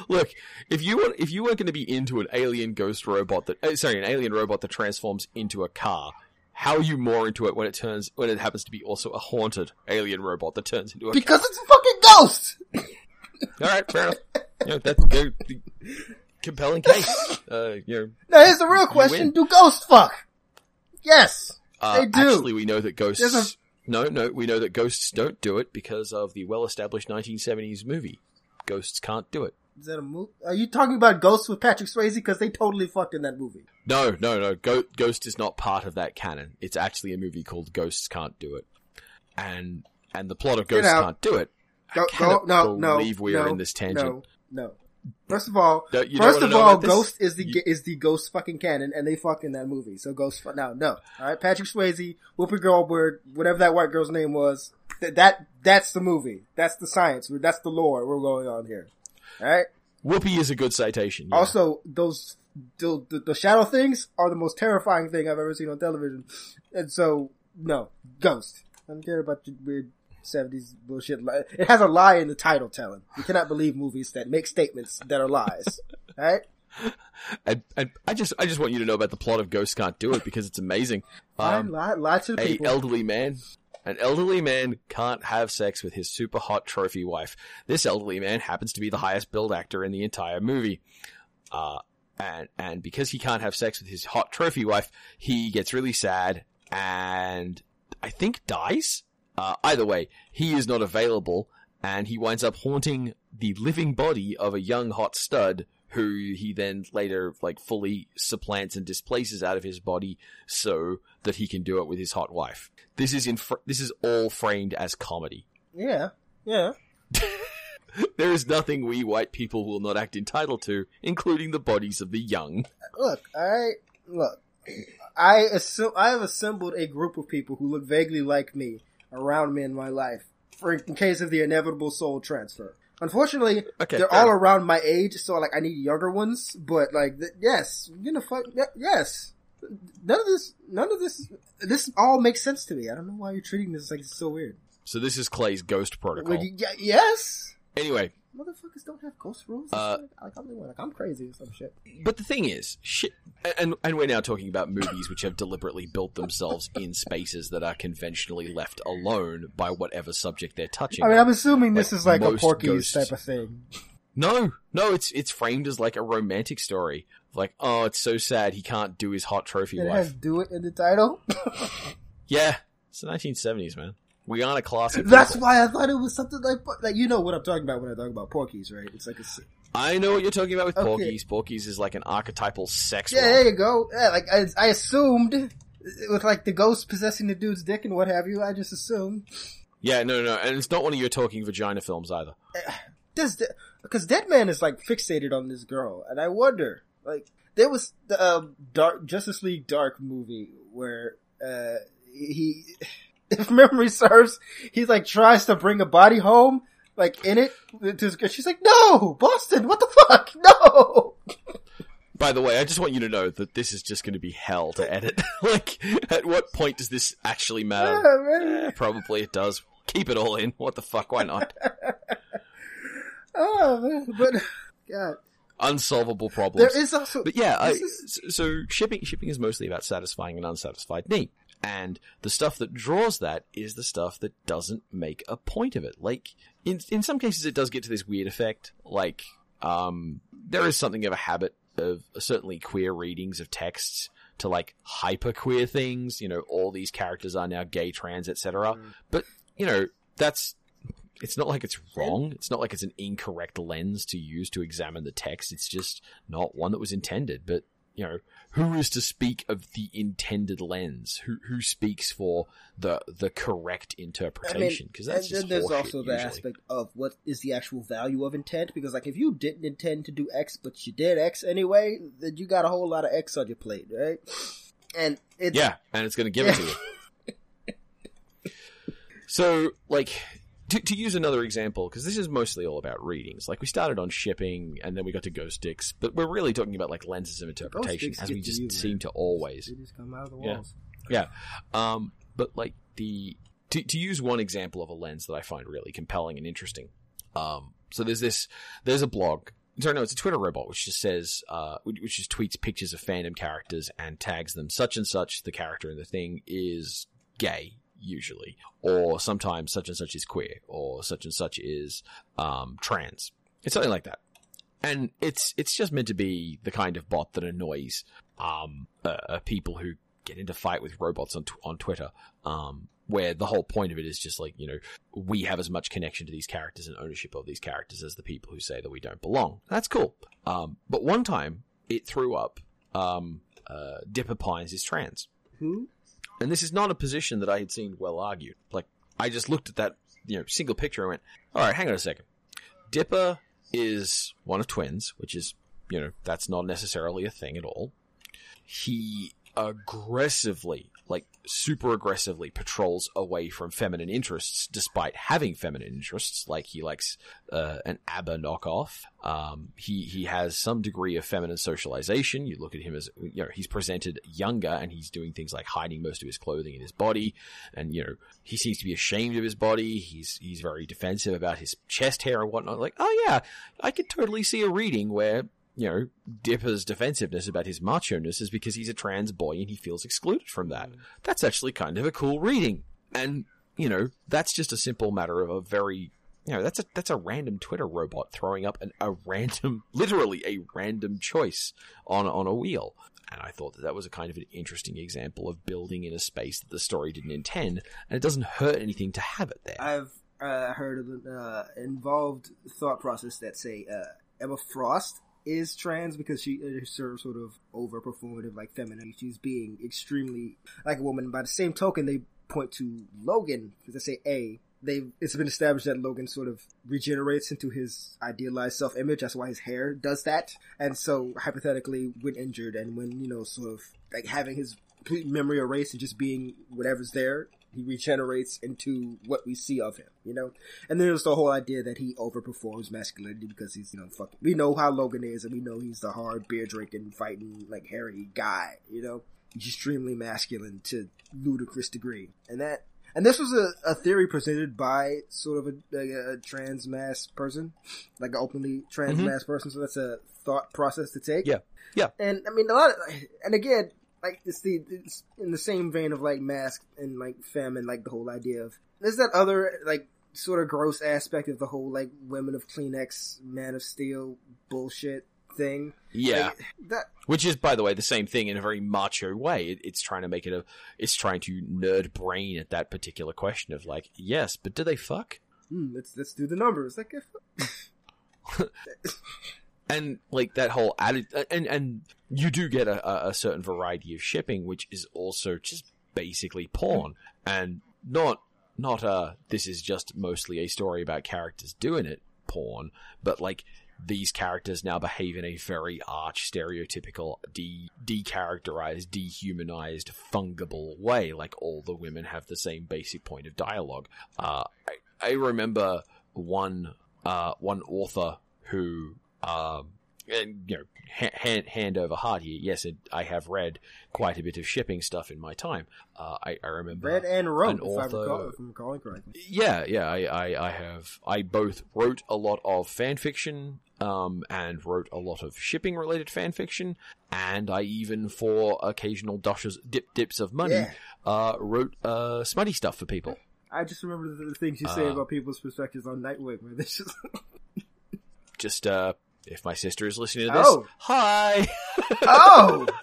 Look, if you were if you weren't going to be into an alien ghost robot that, uh, sorry, an alien robot that transforms into a car. How are you more into it when it turns when it happens to be also a haunted alien robot that turns into a because it's a fucking ghost. All right, fair enough. You know, that's the compelling case. Uh, you know, Now here's the real question. Do ghosts fuck? Yes. uh, They do. actually, we know that ghosts. A- No, no, we know that ghosts don't do it because of the well-established 1970s movie. Ghosts can't do it. Is that a movie? Are you talking about Ghosts with Patrick Swayze? Because they totally fucked in that movie. No, no, no. Go- Ghost is not part of that canon. It's actually a movie called Ghosts Can't Do It, and and the plot of Ghosts. Can't Do It. I Go, cannot go, no, no, believe we no, are in this tangent. No, no. First of all, No, first of all. Ghost is the You- is the Ghost fucking canon, and they fucked in that movie. So Ghost, fu- no, no. All right, Patrick Swayze, Whoopi Goldberg, whatever that white girl's name was. Th- that that's the movie. That's the science. That's the lore we're going on here. All right. Whoopi is a good citation. yeah. Also, those the, the the shadow things are the most terrifying thing I've ever seen on television. And so, no, Ghost. I don't care about your weird seventies bullshit. It has a lie in the title, telling you cannot believe movies that make statements that are lies. All right. and, and I just I just want you to know about the plot of Ghost Can't Do It because it's amazing. Um, lie, lie to the a people. elderly man. An elderly man can't have sex with his super hot trophy wife. This elderly man happens to be the highest billed actor in the entire movie. Uh, and, and because he can't have sex with his hot trophy wife, he gets really sad and I think dies. Uh, either way, he is not available and he winds up haunting the living body of a young hot stud who he then later like fully supplants and displaces out of his body so that he can do it with his hot wife. This is in fr- this is all framed as comedy. yeah, yeah. There is nothing we white people will not act entitled to, including the bodies of the young. Look, I Look, I assume I have assembled a group of people who look vaguely like me around me in my life, for in case of the inevitable soul transfer. Unfortunately, Okay, they're fair all around my age, so like I need younger ones. But like, th- yes, you know, fuck, yes. None of this, none of this, this all makes sense to me. I don't know why you're treating this like it's so weird. So this is Clay's ghost protocol. Y- yes, Anyway, motherfuckers don't have ghost rules. Uh, like I'm, like I'm crazy or some shit. but the thing is, shit, and and we're now talking about movies which have deliberately built themselves in spaces that are conventionally left alone by whatever subject they're touching. I mean. I'm assuming this is like a Porky's ghosts. type of thing. No, no, it's it's framed as like a romantic story. Like, oh, it's so sad he can't do his hot trophy It wife. has "do it" in the title. Yeah, it's the 1970s, man. We aren't a classic. That's people. why I thought it was something like like you know what I'm talking about when I talk about Porky's, right? It's like a I know what you're talking about with Okay. Porky's. Porky's is like an archetypal sex. yeah. romp. There you go. Yeah, like I, I assumed with like the ghost possessing the dude's dick and what have you. I just assumed Yeah, no, no, and it's not one of your talking vagina films either. this because Deadman is like fixated on this girl, and I wonder like there was the uh, Dark Justice League Dark movie where uh he. If memory serves, he like tries to bring a body home, like in it. She's like, "No, Boston, what the fuck? No!" By the way, I just want you to know that this is just going to be hell to edit. like, at what point does this actually matter? Yeah. Eh, probably it does. Keep it all in. What the fuck? Why not? Oh man, but God, Unsolvable problems. there is also. But yeah, I, is- so shipping shipping is mostly about satisfying an unsatisfied need, and the stuff that draws that is the stuff that doesn't make a point of it. Like in in some cases, it does get to this weird effect. Like um, there is something of a habit of certainly queer readings of texts to like hyper queer things. You know, all these characters are now gay, trans, etc. But you know, that's it's not like it's wrong. It's not like it's an incorrect lens to use to examine the text. It's just not one that was intended. But you know, who is to speak of the intended lens? Who who speaks for the the correct interpretation? Because that's and just then there's also the usually. aspect of what is the actual value of intent. Because like if you didn't intend to do X, but you did X anyway, then you got a whole lot of X on your plate, right? And it's Yeah, and it's going to give it to you. so, like, to, to use another example, because this is mostly all about readings. Like, we started on shipping, and then we got to ghost sticks, but we're really talking about like lenses of interpretation, as we just you, seem man. to always. They just come out of the Yeah. walls. Yeah. Um, but like the to to use one example of a lens that I find really compelling and interesting. Um, so there's this there's a blog. Sorry, no, it's a Twitter robot which just says uh, which just tweets pictures of fandom characters and tags them such and such. The character in the thing is gay usually, or sometimes such and such is queer, or such and such is um, trans. It's something like that and it's it's just meant to be the kind of bot that annoys um uh, uh, people who get into fight with robots on tw- on Twitter. Um, where the whole point of it is just like you know we have as much connection to these characters and ownership of these characters as the people who say that we don't belong. That's cool. Um, but one time it threw up um uh Dipper Pines is trans. Who? And this is not a position that I had seen well argued. Like, I just looked at that, you know, single picture and went, all right, hang on a second. Dipper is one of twins, which is, you know, that's not necessarily a thing at all. He aggressively, like super aggressively patrols away from feminine interests despite having feminine interests. Like he likes, uh, an ABBA knockoff. Um, he, he has some degree of feminine socialization. You look at him as, you know, he's presented younger and he's doing things like hiding most of his clothing in his body. And, you know, he seems to be ashamed of his body. He's, he's very defensive about his chest hair and whatnot. Like, oh yeah, I could totally see a reading where you know, Dipper's defensiveness about his macho-ness is because he's a trans boy and he feels excluded from that. That's actually kind of a cool reading. And, you know, that's just a simple matter of a very, you know, that's a, that's a random Twitter robot throwing up an, a random, literally a random choice on, on a wheel. And I thought that that was a kind of an interesting example of building in a space that the story didn't intend, and it doesn't hurt anything to have it there. I've uh, heard of an uh, involved thought process that say uh, Emma Frost is trans because she uh, is sort of over performative, like feminine. She's being extremely like a woman. By the same token, they point to Logan because they say A. They it's been established that Logan sort of regenerates into his idealized self image. That's why his hair does that. And so hypothetically, when injured and when you know sort of like having his complete memory erased and just being whatever's there, he regenerates into what we see of him, you know? And there's the whole idea that he overperforms masculinity because he's, you know, fucking, we know how Logan is and we know he's the hard beer drinking, fighting, like, hairy guy, you know? He's extremely masculine to ludicrous degree. And that, and this was a, a theory presented by sort of a, a, a trans masc person, like an openly trans Mhm. mass person. So that's a thought process to take. Yeah. Yeah. And I mean, a lot of, and again, like it's the it's in the same vein of like masc and like femme and like the whole idea of there's that other like sort of gross aspect of the whole like women of Kleenex, Man of Steel bullshit thing. Yeah. Like, that Which is, by the way, the same thing in a very macho way. It, it's trying to make it a, it's trying to nerd brain at that particular question of like, yes, but do they fuck? hmm, let's let's do the numbers. Like if, And like that whole added, and and you do get a, a- a certain variety of shipping, which is also just basically porn, and not not uh this is just mostly a story about characters doing it porn, but like these characters now behave in a very arch stereotypical de decharacterized dehumanized fungible way. Like all the women have the same basic point of dialogue. Uh i, I remember one uh one author who um and you know hand hand over heart here yes it, i have read quite a bit of shipping stuff in my time uh i, I remember read and wrote, an if I author- recall, if I'm recalling correctly. yeah, yeah, I, I, I have. I both wrote a lot of fan fiction, um, and wrote a lot of shipping related fan fiction, and I even, for occasional dashes, dip dips of money, Yeah. uh, wrote uh smutty stuff for people. I just remember the, the things you say Uh, about people's perspectives on Nightwing, where they just Just uh, if my sister is listening to this, Oh. hi. oh,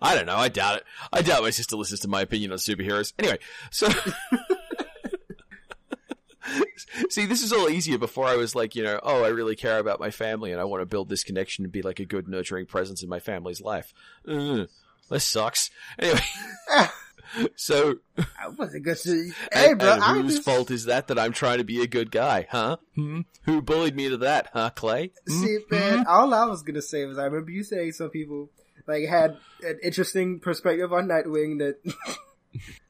I don't know. I doubt it. I doubt my sister listens to my opinion on superheroes. Anyway, so see, this is all easier. Before I was like, you know, oh, I really care about my family and I want to build this connection and be like a good, nurturing presence in my family's life. Ugh, this sucks. Anyway, so I wasn't good to. Hey, bro, and I whose just fault is that that I'm trying to be a good guy, huh? Hmm? Who bullied me to that, huh, Clay? Hmm? see, man. All I was gonna say was I remember you saying some people like had an interesting perspective on Nightwing that.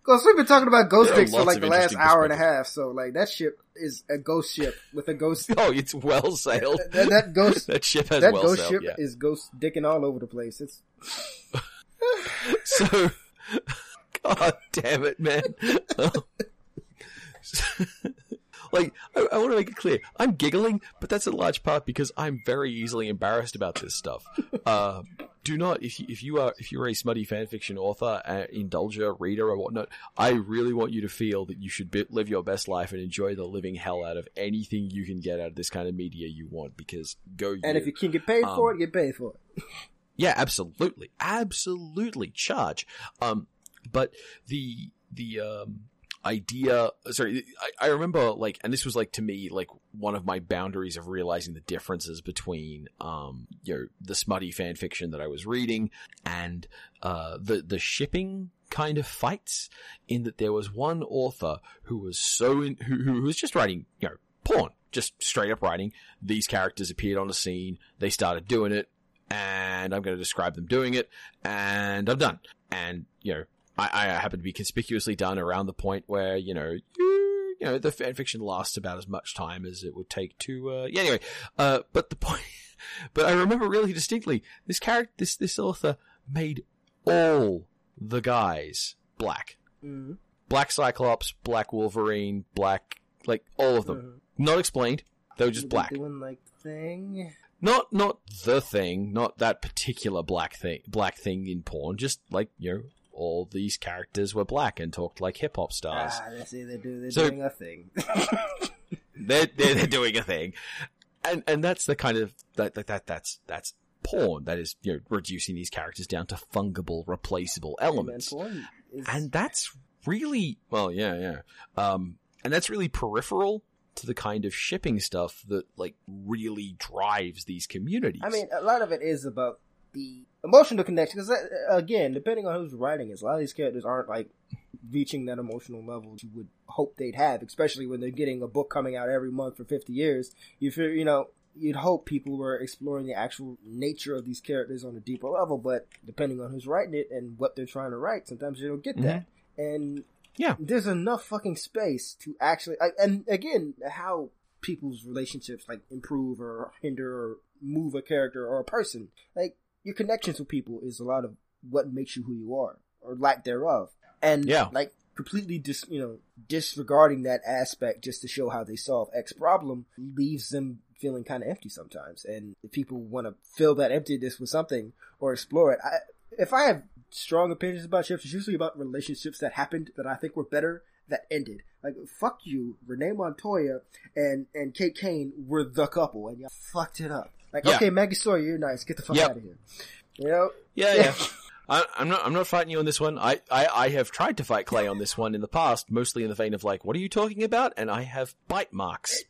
Because we've been talking about ghost dicks for like the last hour and a half, so like that ship is a ghost ship with a ghost. Oh, it's well sailed. that, that ghost That ship has that well ghost sailed. ship Yeah. is ghost dicking all over the place. It's So, God damn it, man. like, I, I want to make it clear. I'm giggling, but that's in large part because I'm very easily embarrassed about this stuff. Uh, do not, if you, if you are, if you're a smutty fanfiction author, uh, indulger, reader, or whatnot, I really want you to feel that you should be, live your best life and enjoy the living hell out of anything you can get out of this kind of media you want. Because go, and you. if you can get paid for Um, it, get paid for it. Yeah, absolutely, absolutely charge. Um, but the the um idea, sorry, I, I remember like, and this was like to me like one of my boundaries of realizing the differences between um you know the smutty fan fiction that I was reading and uh the the shipping kind of fights in that there was one author who was so in, who, who was just writing, you know, porn, just straight up writing. These characters appeared on the scene. They started doing it and I'm going to describe them doing it and I'm done. And, you know, I, I happen to be conspicuously done around the point where, you know, you, you know, the fan fiction lasts about as much time as it would take to, uh, yeah, anyway, uh, but the point, but I remember really distinctly, this character, this, this author made all the guys black. Mhm. Black Cyclops, Black Wolverine, Black, like, all of them. Mhm. Not explained. They were just black. Doing like thing. Not, not the thing, not that particular black thing, black thing in porn, just like, you know, all these characters were black and talked like hip hop stars. Ah, they say they do. They're So- doing a thing. they're, they're they're doing a thing, and and that's the kind of that that, that that's that's porn. That is you know reducing these characters down to fungible, replaceable elements, And is- and that's really well, yeah, yeah, um, and that's really peripheral to the kind of shipping stuff that like really drives these communities. I mean, a lot of it is about the emotional connection. Because uh, again, depending on who's writing it, a lot of these characters aren't like reaching that emotional level you would hope they'd have. Especially when they're getting a book coming out every month for fifty years. You feel, you know, you'd hope people were exploring the actual nature of these characters on a deeper level. But depending on who's writing it and what they're trying to write, sometimes you don't get that. Mm-hmm. And Yeah. there's enough fucking space to actually, and again, how people's relationships like improve or hinder or move a character or a person. Like your connections with people is a lot of what makes you who you are or lack thereof. And Yeah. like completely dis, you know, disregarding that aspect just to show how they solve X problem leaves them feeling kind of empty sometimes. And if people want to fill that emptiness with something or explore it, I, if I have strong opinions about ships, it's usually about relationships that happened that I think were better that ended. Like fuck you, Renee Montoya and and Kate Kane were the couple, and y'all fucked it up. Like Yeah. okay, Maggie Sawyer, you're nice. Get the fuck Yep. out of here. You know? yeah, yeah. I, I'm not. I'm not fighting you on this one. I, I, I have tried to fight Clay on this one in the past, mostly in the vein of like, "What are you talking about?" And I have bite marks.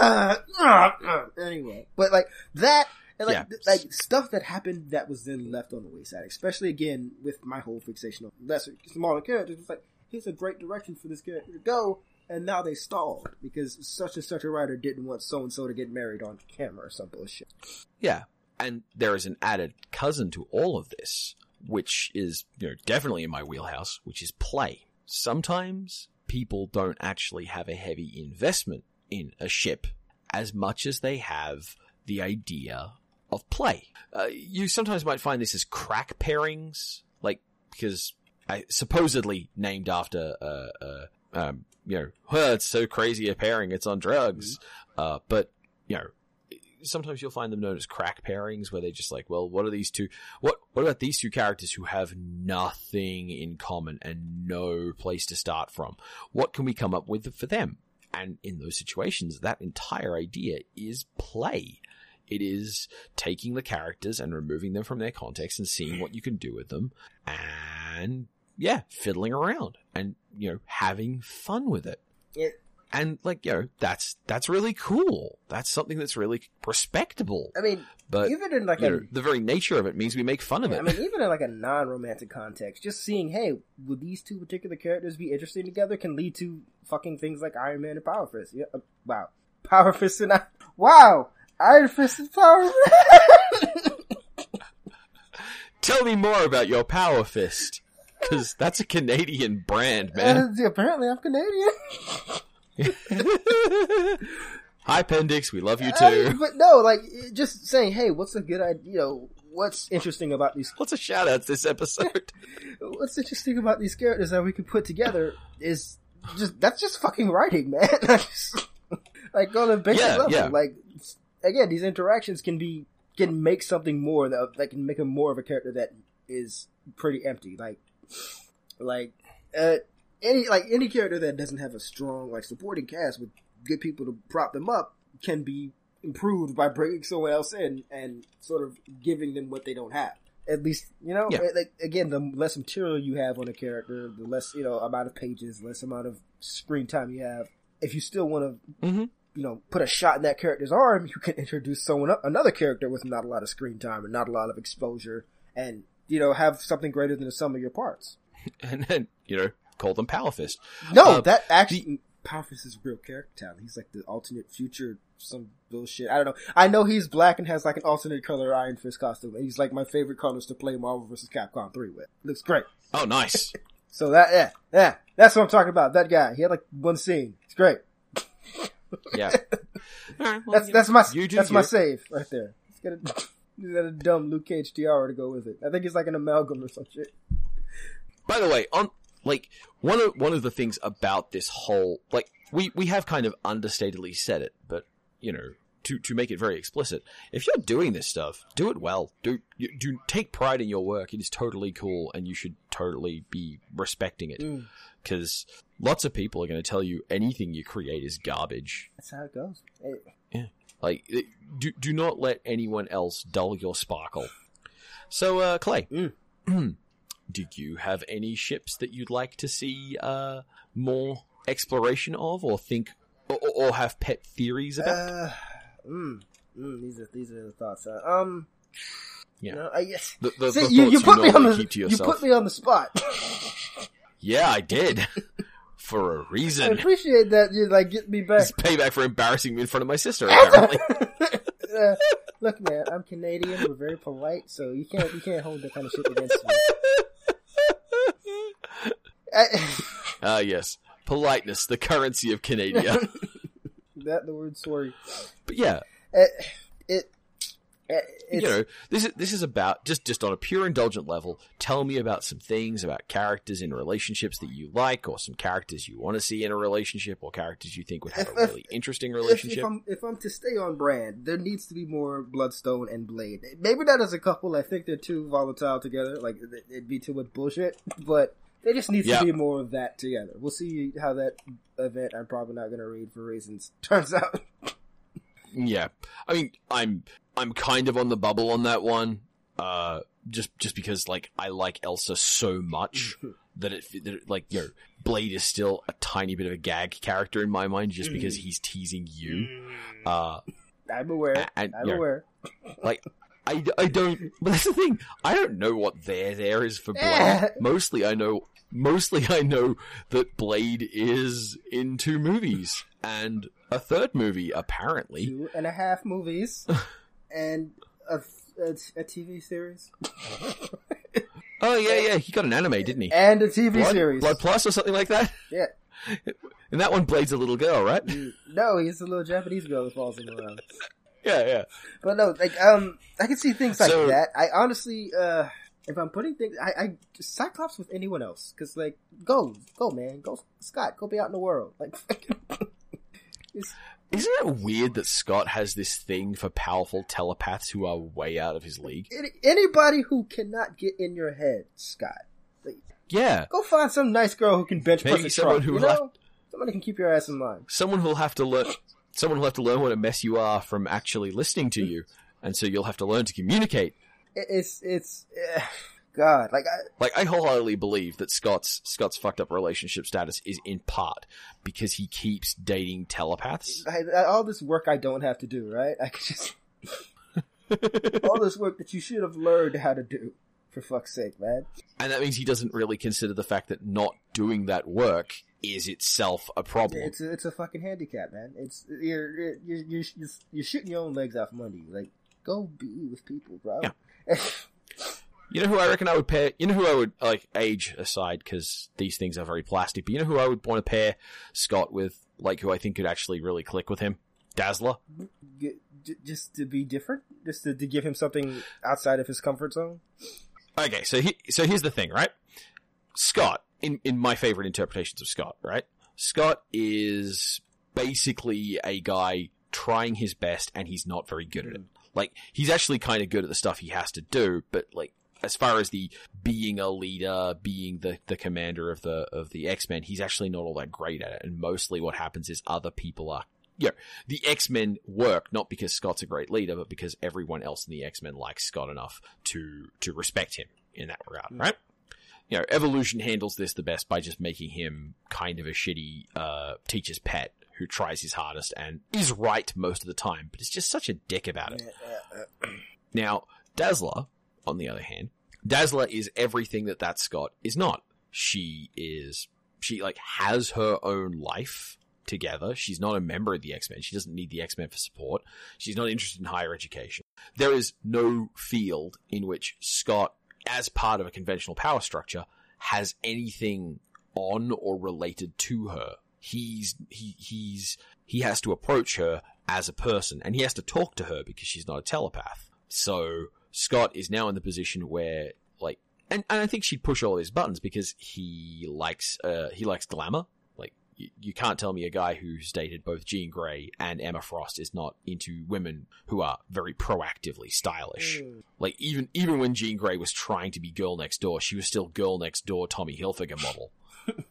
Uh, uh, uh, anyway, but like that, and like Yeah. th- like stuff that happened that was then left on the wayside. Especially again with my whole fixation on lesser, smaller characters. It's like here's a great direction for this character to go, and now they stalled because such and such a writer didn't want so and so to get married on camera or some bullshit. Yeah, and there is an added cousin to all of this, which is you know definitely in my wheelhouse, which is play. Sometimes people don't actually have a heavy investment in a ship as much as they have the idea of play. Uh, you sometimes might find this as crack pairings, like because I supposedly named after uh, uh um you know, well, it's so crazy a pairing, it's on drugs. Uh, but you know, sometimes you'll find them known as crack pairings where they're just like, well, what are these two? What what about these two characters who have nothing in common and no place to start from? What can we come up with for them? And in those situations, that entire idea is play. It is taking the characters and removing them from their context and seeing what you can do with them and yeah, fiddling around and, you know, having fun with it. It, And like, you know, that's, that's really cool. That's something that's really respectable. I mean, But, even in like a know, the very nature of it means we make fun of it. I mean, even in like a non-romantic context, just seeing, hey, would these two particular characters be interesting together can lead to fucking things like Iron Man and Power Fist. Yeah, uh, wow, Power Fist and I, wow, Iron Fist and Power Fist. Tell me more about your Power Fist. Cause that's a Canadian brand, man. Uh, apparently, I'm Canadian. Hi, Pendix. We love you I mean, too. but no, like just saying, hey, what's a good idea? You know, what's interesting about these? What's a shout outs this episode. What's interesting about these characters that we can put together is just that's just fucking writing, man. Just- like on a basic Yeah, level, yeah. like again, these interactions can be can make something more that that can make him more of a character that is pretty empty. Like, like uh, any like any character that doesn't have a strong like supporting cast with good people to prop them up can be improved by bringing someone else in and sort of giving them what they don't have. At least, you know, Yeah. like again, the less material you have on a character, the less you know amount of pages, less amount of screen time you have. If you still want to hmm you know, put a shot in that character's arm, you can introduce someone, another character with not a lot of screen time and not a lot of exposure, and you know, have something greater than the sum of your parts. and then you know call them Power Fist. No, Uh, that actually Power Fist is a real character talent. He's like the alternate future, some bullshit. I don't know. I know he's black and has like an alternate color Iron Fist costume. And he's like my favorite colors to play Marvel vs. Capcom 3 with. Looks great. Oh, nice. So that, yeah, yeah, that's what I'm talking about. That guy. He had like one scene. It's great. yeah. All right, well, That's that's know, my you do that's my save right there. He's got a he's got a dumb Luke Cage tiara to go with it. I think it's like an amalgam or some shit. By the way, on like one of one of the things about this whole like we we have kind of understatedly said it, but you know to to make it very explicit, if you're doing this stuff, do it well. Do you, do take pride in your work. It is totally cool, and you should totally be respecting it Mm. because lots of people are going to tell you anything you create is garbage. That's how it goes. Hey, Like, do do not let anyone else dull your sparkle. So, uh, Clay, Mm. do you have any ships that you'd like to see uh, more exploration of, or think, or, or- have pet theories about? Uh, mm, mm, these are these are the thoughts. Uh, um, Yeah. no, I guess. the the, See, the you, you put me on the you put me on the spot. Yeah, I did, for a reason. I appreciate that you like get me back. It's payback for embarrassing me in front of my sister. Apparently. uh, look, man, I'm Canadian. We're very polite, so you can't you can't hold that kind of shit against me. Ah, yes, politeness, the currency of Canada. that the word sorry. but yeah, Uh, it. Uh, It's, you know, this is this is about just just on a pure indulgent level. Tell me about some things about characters in relationships that you like, or some characters you want to see in a relationship, or characters you think would have a If- if- really interesting relationship. if I'm if I'm to stay on brand, there needs to be more Bloodstone and Blade. Maybe not as a couple. I think they're too volatile together. Like it- it'd be too much bullshit. But there just needs Yeah. to be more of that together. We'll see how that event. I'm probably not going to read for reasons. Turns out. Yeah, I mean, I'm I'm kind of on the bubble on that one. Uh, just just because like I like Elsa so much that it, that it like you know Blade is still a tiny bit of a gag character in my mind just because he's teasing you. Uh, I'm aware. and I'm you know, aware. like I, I don't but that's the thing i don't know what there there is for blade mostly i know mostly i know that blade is in two movies and a third movie apparently Two and a half movies and a, a, a TV series oh yeah yeah he got an anime didn't he and a TV blood, series. blood plus or something like that Yeah. And that one blade's a little girl right No, he's a little Japanese girl that falls in love. yeah yeah But no, like um, I can see things like So- that. I honestly, uh, if I'm putting things, I, I Cyclops with anyone else, because like, go, go, man, go, Scott, go be out in the world. Like, it's, isn't it weird that scott has this thing for powerful telepaths who are way out of his league? Anybody who cannot get in your head, Scott, yeah. Go find some nice girl who can bench Maybe press a someone truck. who you know, somebody can keep your ass in line. someone who'll have to learn someone will have to learn what a mess you are from actually listening to you. And so you'll have to learn to communicate. It's it's, eh, God, like I, like i wholeheartedly believe that scott's scott's fucked up relationship status is in part because he keeps dating telepaths I, all this work I don't have to do, right? I could just all this work that you should have learned how to do. For fuck's sake, man. and that means he doesn't really consider the fact that not doing that work is itself a problem It's a, it's a fucking handicap, man. It's you're you're you're, you're, you're shooting your own legs off money. Like, go be with people, bro. Yeah. you know who i reckon i would pair you know who i would like age aside because these things are very plastic but you know who i would want to pair scott with like who i think could actually really click with him dazzler just to be different, just to, to give him something outside of his comfort zone. Okay, so he, so here's the thing, right? Scott, in in my favorite interpretations of Scott, right? Scott is basically a guy trying his best and he's not very good at it. Mm. Like he's actually kind of good at the stuff he has to do, but like as far as the being a leader, being the the commander of the of the X-Men, he's actually not all that great at it and mostly what happens is other people are yeah, the X-Men work not because Scott's a great leader, but because everyone else in the X-Men likes Scott enough to to respect him in that regard, right? You know, Evolution handles this the best by just making him kind of a shitty uh, teacher's pet who tries his hardest and is right most of the time, but is just such a dick about it. Now, Dazzler, on the other hand, Dazzler is everything that that Scott is not. She is she like has her own life together. She's not a member of the X-Men. She doesn't need the X-Men for support. She's not interested in higher education. There is no field in which Scott, as part of a conventional power structure, has anything on or related to her. He's, he, he's, he has to approach her as a person and he has to talk to her because she's not a telepath. So Scott is now in the position where like, and, and I think she'd push all his buttons because he likes, uh, he likes glamour Like y- you, can't tell me a guy who's dated both Jean Grey and Emma Frost is not into women who are very proactively stylish. Mm. Like even even when Jean Grey was trying to be girl next door, she was still girl next door Tommy Hilfiger model.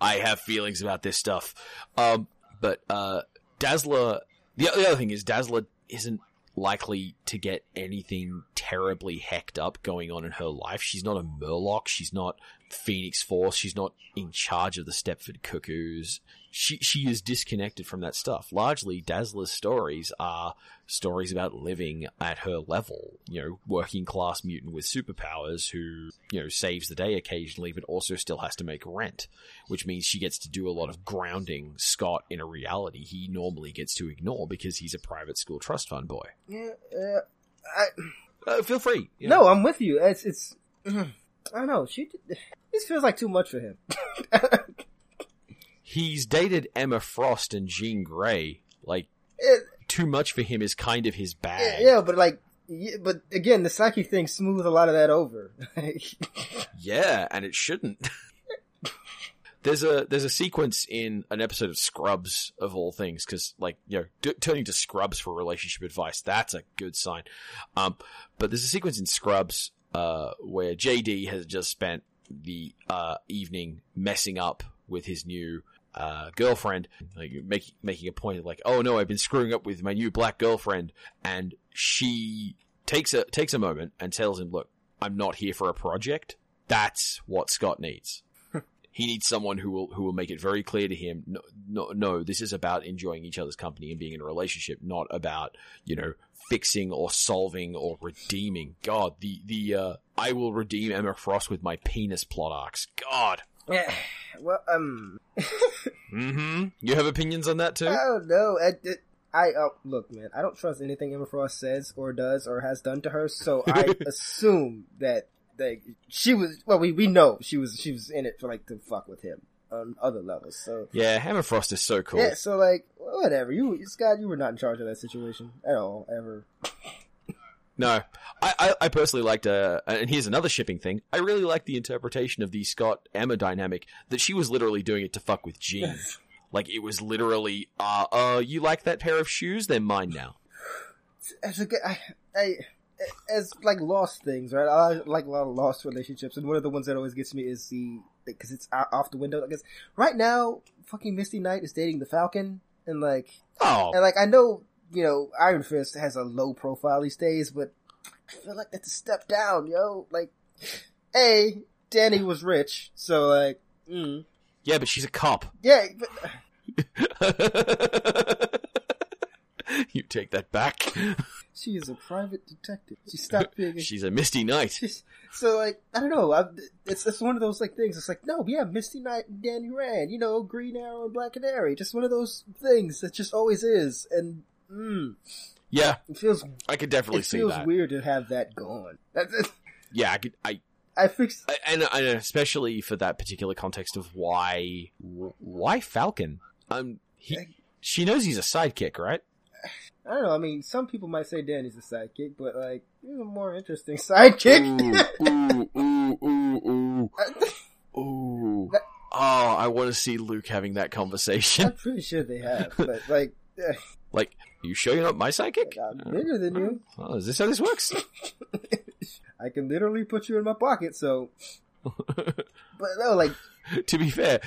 I have feelings about this stuff. Um, but uh, Dazzler, the, the other thing is Dazzler isn't likely to get anything terribly hecked up going on in her life. She's not a Morlock. She's not Phoenix Force. She's not in charge of the Stepford Cuckoos. She she is disconnected from that stuff. Largely, Dazzler's stories are stories about living at her level. You know, working class mutant with superpowers who you know saves the day occasionally, but also still has to make rent, which means she gets to do a lot of grounding Scott in a reality he normally gets to ignore because he's a private school trust fund boy. Yeah, uh, I. Uh, feel free. You know? No, I'm with you. It's it's. I don't know. She this feels like too much for him. He's dated Emma Frost and Jean Grey. Like it, too much for him is kind of his bag. Yeah, but like, yeah, but again, the psyche thing smooths a lot of that over. yeah, and it shouldn't. there's a there's a sequence in an episode of Scrubs of all things because like you know d- turning to Scrubs for relationship advice that's a good sign. Um, but there's a sequence in Scrubs uh, where JD has just spent the uh, evening messing up with his new uh, girlfriend, like making making a point of like, oh no, I've been screwing up with my new black girlfriend, and she takes a takes a moment and tells him, look, I'm not here for a project. That's what Scott needs. he needs someone who will who will make it very clear to him, no, no, no, this is about enjoying each other's company and being in a relationship, not about you know fixing or solving or redeeming. God, the the uh, I will redeem Emma Frost with my penis plot arcs. God. Yeah. Well, um. mm-hmm. You have opinions on that too? Oh no, I, I uh, look, man. I don't trust anything Emma Frost says or does or has done to her, so I assume that that she was. Well, we we know she was she was in it for like to fuck with him on other levels. So yeah, Emma Frost is so cool. Yeah, so like whatever. You Scott, you were not in charge of that situation at all ever. No, I, I, I, personally liked, uh, and here's another shipping thing. I really liked the interpretation of the Scott Emma dynamic that she was literally doing it to fuck with Jean. like it was literally, uh, uh, you like that pair of shoes? They're mine now. As a, I, I, as like lost things, right? I like a lot of lost relationships, and one of the ones that always gets me is the because it's off the window. I guess right now, fucking Misty Knight is dating the Falcon, and like, oh, and like I know you know Iron Fist has a low profile these days, but I feel like that's a step down, yo. Like, a Danny was rich, so like, mm. yeah, but she's a cop. Yeah, but. you take that back. She is a private detective. She stopped being. A, She's a Misty Knight. So like, I don't know. I'm, it's it's one of those like things. It's like, no, yeah, Misty Knight and Danny Rand. You know, Green Arrow and Black Canary. Just one of those things that just always is. And mm, yeah, it feels. I could definitely see that. It feels weird to have that gone. yeah, I could. I I fixed, and, and especially for that particular context of why why Falcon. Um, he she knows he's a sidekick, right? I don't know. I mean, some people might say Danny's a sidekick, but like, he's a more interesting sidekick. ooh, ooh, ooh, ooh, ooh. oh, I want to see Luke having that conversation. I'm pretty sure they have, but like, like, you sure you're not my psychic? I'm bigger than you. Oh, is this how this works? I can literally put you in my pocket, so. but no, like. to be fair,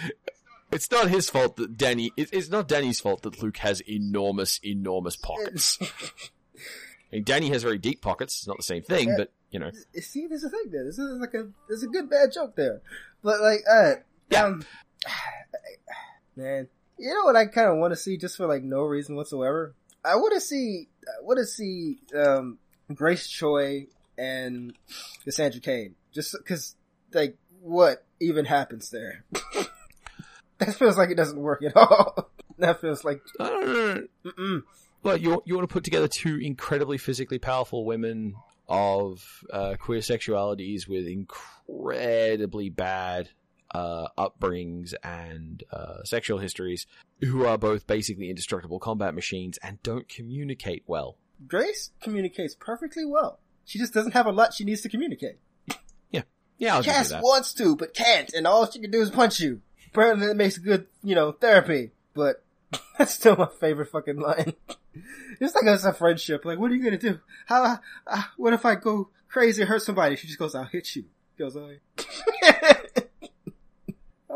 it's not his fault that Danny. it's not Danny's fault that Luke has enormous, enormous pockets. I mean, Danny has very deep pockets. It's not the same thing, yeah. but you know. See, there's a thing there. This is like a there's a good bad joke there, but like, uh, yeah, um, man, you know what I kind of want to see just for like no reason whatsoever. I want to see, I want to see um, Grace Choi and Cassandra Cain. Just because, like, what even happens there? that feels like it doesn't work at all. that feels like, I don't know. you you want to put together two incredibly physically powerful women of uh, queer sexualities with incredibly bad uh, upbringings and uh, sexual histories, who are both basically indestructible combat machines and don't communicate well. Grace communicates perfectly well. She just doesn't have a lot she needs to communicate. Yeah, yeah. I'll Cass that. wants to, but can't, and all she can do is punch you. Apparently that makes good, you know, therapy, but that's still my favorite fucking line. It's like it's a friendship. Like, what are you gonna do? How, uh, what if I go crazy and hurt somebody? She just goes, I'll hit you. She goes. I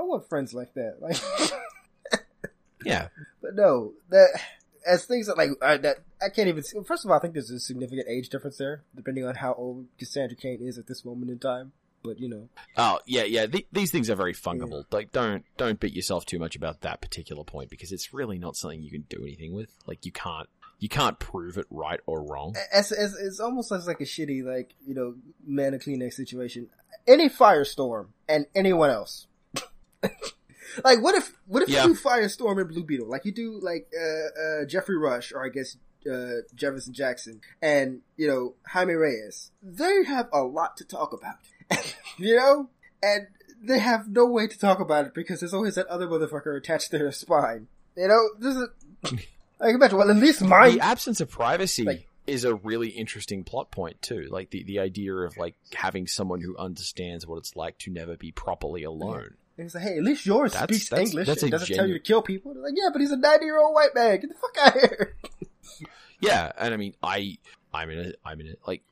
want friends like that. Like, Yeah, but no, that, as things that like, uh, that, I can't even, first of all, I think there's a significant age difference there, depending on how old Cassandra Cain is at this moment in time. But, you know, Oh yeah, yeah. Th- these things are very fungible. Like, don't don't beat yourself too much about that particular point because it's really not something you can do anything with. Like, you can't you can't prove it right or wrong. as, as it's almost as like a shitty like you know man of Kleenex situation. Any firestorm and anyone else. Like what if what if Yeah. you do firestorm and Blue Beetle like you do like uh, uh, Jeffrey Rush or I guess uh, Jefferson Jackson and you know Jaime Reyes. They have a lot to talk about, you know, and they have no way to talk about it because there's always that other motherfucker attached to their spine. You know, this is. I can imagine. Well, at least mine. the absence of privacy Like- is a really interesting plot point too. Like the the idea of like having someone who understands what it's like to never be properly alone. And It's like, hey, at least yours That's- speaks that's- English that's and doesn't tell you to kill people. They're like, yeah, but he's a 90 year old white man. Get the fuck out of here. Yeah, and I mean, I I'm in a I'm in like.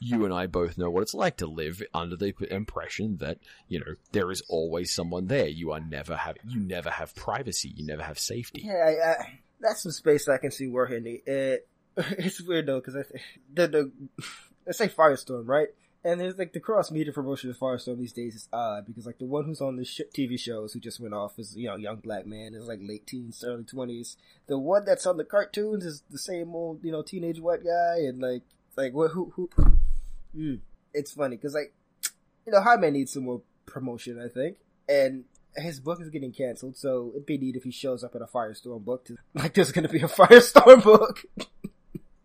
You and I both know what it's like to live under the impression that you know there is always someone there. You are never have you never have privacy. You never have safety. Yeah, I, I, that's some space I can see working. Eh, it, it's weird though, because the, the, let's say Firestorm, right? And there's like the cross media promotion of Firestorm these days is odd because like the one who's on the sh- TV shows who just went off is you know young black man is like late teens, early twenties. The one that's on the cartoons is the same old you know teenage white guy and like like what who who. Mm, it's funny because like you know Jaime needs some more promotion, I think, and his book is getting canceled, so it'd be neat if he shows up in a Firestorm book. To, like there's to be a Firestorm book.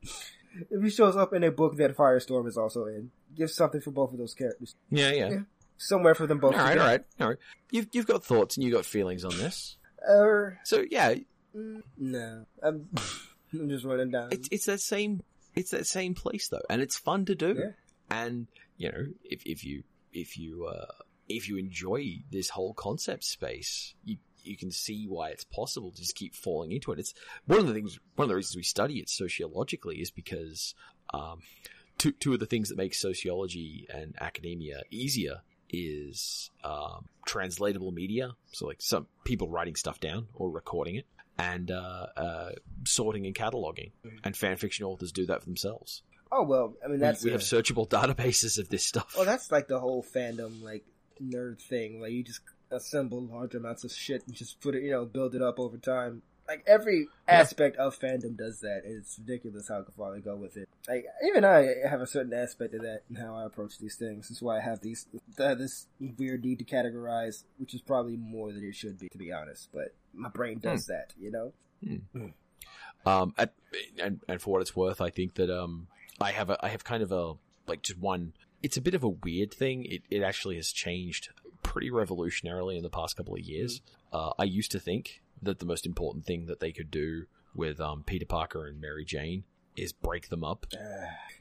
if he shows up in a book that Firestorm is also in, give something for both of those characters. Yeah, yeah. Yeah. Somewhere for them both. All right, all right, all right. You've you've got thoughts and you have got feelings on this. Uh, So yeah, mm, no, I'm, I'm just running down. it's it's that same it's that same place though, and it's fun to do. Yeah. And you know, if if you if you uh, if you enjoy this whole concept space, you you can see why it's possible to just keep falling into it. It's one of the things. One of the reasons we study it sociologically is because um, two two of the things that make sociology and academia easier is um, translatable media. So like some people writing stuff down or recording it. And uh, uh, sorting and cataloging, and fan fiction authors do that for themselves. oh well, I mean We- that's we, a- have searchable databases of this stuff. Well, that's like the whole fandom, like nerd thing. Like you just assemble large amounts of shit and just put it, you know, build it up over time. Like every aspect of fandom does that. It's ridiculous how far they go with it. Like even I have a certain aspect of that in how I approach these things. That's why I have these uh, this weird need to categorize, which is probably more than it should be, to be honest. But my brain does that, you know. Um, at, and and for what it's worth, I think that um, I have a I have kind of a like just one. It's a bit of a weird thing. It it actually has changed pretty revolutionarily in the past couple of years. Uh, I used to think that the most important thing that they could do with um, Peter Parker and Mary Jane is break them up.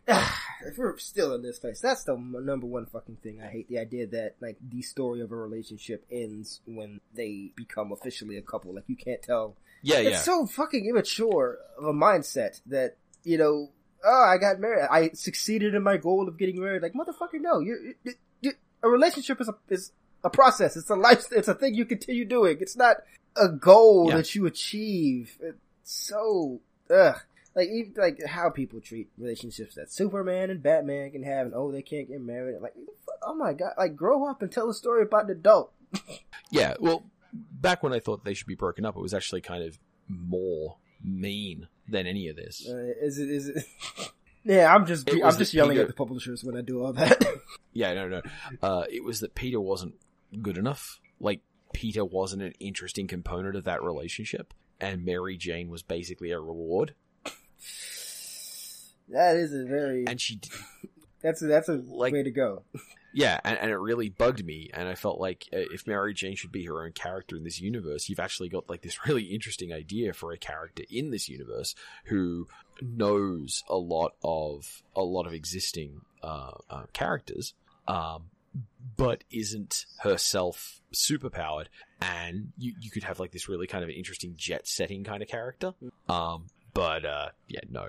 if we're still in this place, that's the number one fucking thing. I hate the idea that like the story of a relationship ends when they become officially a couple. Like you can't tell. Yeah, It's yeah. so fucking immature of a mindset that you know. Oh, I got married. I succeeded in my goal of getting married. Like motherfucker, no. You're, you you a relationship is a is a process. It's a life. It's a thing you continue doing. It's not a goal Yeah. that you achieve. It's so ugh like even like how people treat relationships that Superman and Batman can have, and oh, they can't get married. Like, oh my god, like grow up and tell a story about an adult. Yeah, well, back when I thought they should be broken up, it was actually kind of more mean than any of this. Uh, is it? Is it? Yeah, I'm just I'm just yelling Peter- at the publishers when I do all that. Yeah, no, no. Uh, it was that Peter wasn't good enough. Like Peter wasn't an interesting component of that relationship, and Mary Jane was basically a reward. that is a very And she, that's a, that's a like- way to go. yeah, and, and it really bugged me. And I felt like uh, if Mary Jane should be her own character in this universe, you've actually got like this really interesting idea for a character in this universe who knows a lot of a lot of existing uh, uh, characters, um, but isn't herself superpowered. And you you could have like this really kind of interesting jet setting kind of character. Um, but uh, yeah, no.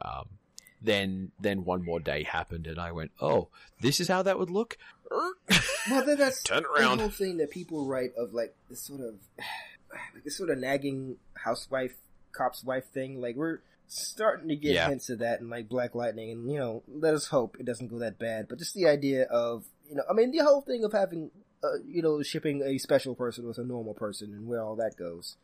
Um, then then one more day happened, and I went, "Oh, this is how that would look." Well, then that's Turn the around. whole thing that people write of like this sort of like this sort of nagging housewife, cop's wife thing. Like we're starting to get Yeah. hints of that in like Black Lightning, and you know, let us hope it doesn't go that bad. But just the idea of you know, I mean, the whole thing of having uh, you know shipping a special person with a normal person and where all that goes.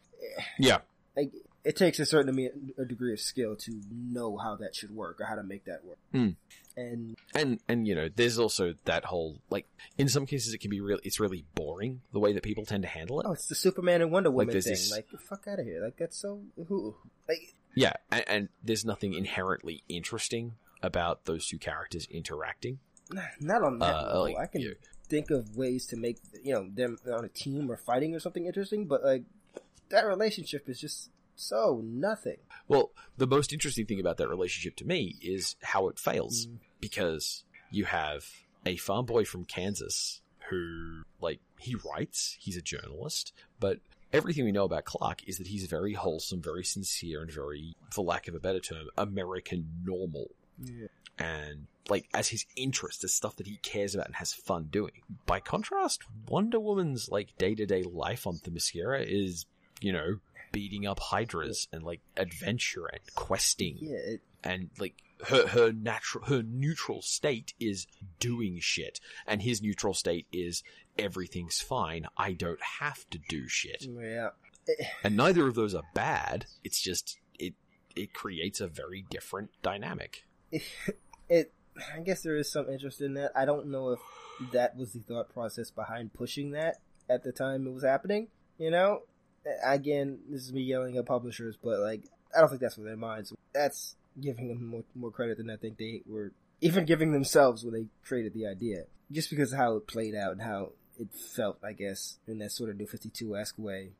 Yeah, Like it takes a certain a degree of skill to know how that should work or how to make that work. Hmm. And and and you know, there's also that whole like in some cases it can be real. It's really boring the way that people tend to handle it. oh, it's the Superman and Wonder Woman there's thing. this- Like, fuck out of here. Like that's so who like Yeah, and, and there's nothing inherently interesting about those two characters interacting. Not on that Uh, level. like, I can think of ways to make you know them on a team or fighting or something interesting, but like that relationship is just so nothing. Well, the most interesting thing about that relationship to me is how it fails Mm. because you have a farm boy from Kansas who, like, he writes, he's a journalist, but everything we know about Clark is that he's very wholesome, very sincere, and very, for lack of a better term, American normal. Yeah. And like as his interest as stuff that he cares about and has fun doing. By contrast, Wonder Woman's like day to day life on Themyscira is, you know, beating up hydras and like adventure and questing Yeah, it, and like her her natural her neutral state is doing shit and his neutral state is everything's fine I don't have to do shit yeah. and neither of those are bad it's just it it creates a very different dynamic It, I guess there is some interest in that. I don't know if that was the thought process behind pushing that at the time it was happening. You know, again, this is me yelling at publishers, but like, I don't think that's what their minds. That's giving them more more credit than I think they were even giving themselves when they created the idea. Just because of how it played out and how it felt, I guess, in that sort of New Fifty Two esque way.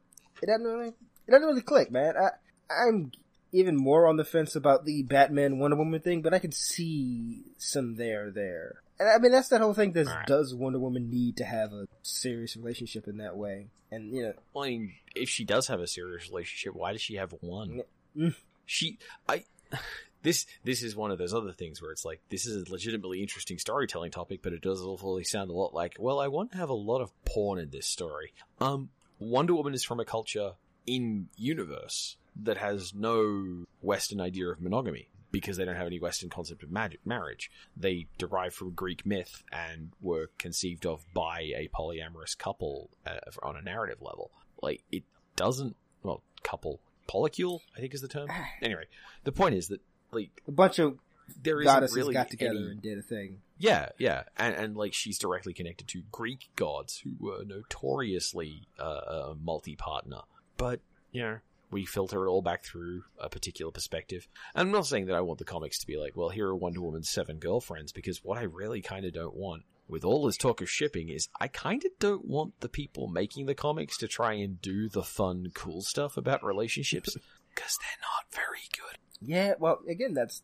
It doesn't really, it doesn't really click, man. I, I'm even more on the fence about the Batman Wonder Woman thing, but I can see some there there. And I mean, that's that whole thing. Does Alright. does Wonder Woman need to have a serious relationship in that way? And you know, Well, I mean, if she does have a serious relationship, why does she have one? Mm. She, I, this, this is one of those other things where it's like, this is a legitimately interesting storytelling topic, but it does awfully sound a lot like, well, I want to have a lot of porn in this story. Um, Wonder Woman is from a culture in universe that has no Western idea of monogamy because they don't have any Western concept of mag- marriage. They derive from Greek myth and were conceived of by a polyamorous couple uh, on a narrative level. Like it doesn't. Well, couple polycule, I think is the term. Anyway, the point is that like a bunch of there goddesses really got together any- and did a thing. yeah, yeah, and and like she's directly connected to Greek gods who were notoriously uh, uh, multi-partner, but you know we filter it all back through a particular perspective. And I'm not saying that I want the comics to be like, well, here are Wonder Woman's seven girlfriends, because what I really kind of don't want. With all this talk of shipping, is I kind of don't want the people making the comics to try and do the fun, cool stuff about relationships because they're not very good. Yeah, well, again, that's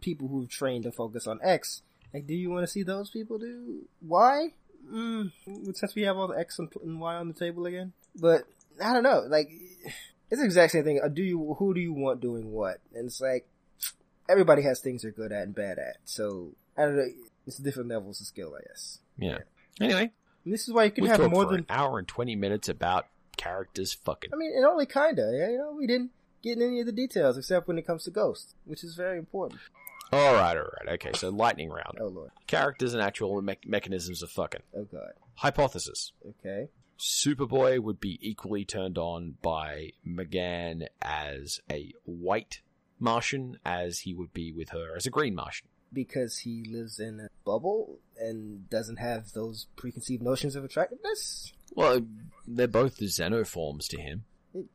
people who've trained to focus on X. Like, do you want to see those people do Y? Mm, since we have all the X and and Y on the table again, but I don't know. Like, it's the exact same thing. Uh, Do you? Who do you want doing what? And it's like everybody has things they're good at and bad at. So I don't know. It's different levels of skill, I guess. Yeah. Anyway, And this is why you can we have more for than an hour and twenty minutes about characters fucking. I mean, it only kinda. yeah, You know, we didn't get in any of the details except when it comes to ghosts, which is very important. All right, all right, okay. So lightning round. Oh lord. Characters and actual me- mechanisms of fucking. Oh god. Hypothesis: Okay. Superboy would be equally turned on by M'gann as a white Martian as he would be with her as a green Martian. because he lives in a bubble and doesn't have those preconceived notions of attractiveness. Well, they're both the xenoforms to him,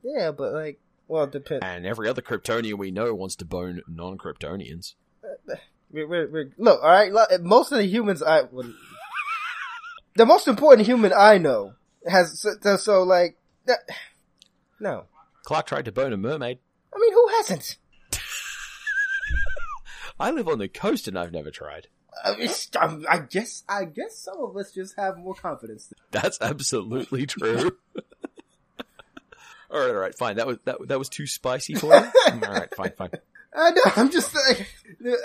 Yeah, but like, well, depends. and every other Kryptonian we know wants to bone non-Kryptonians. Uh, we're, we're, we're, look, all right. Most of the humans I, well, the most important human I know has so, so, so like, that, no. Clark tried to bone a mermaid. I mean, who hasn't? I live on the coast and I've never tried. I I'm- um, I guess, I guess some of us just have more confidence. That's absolutely true. all right, all right, fine. That was that, that was too spicy for you. all right, fine, fine. I know. I'm just like,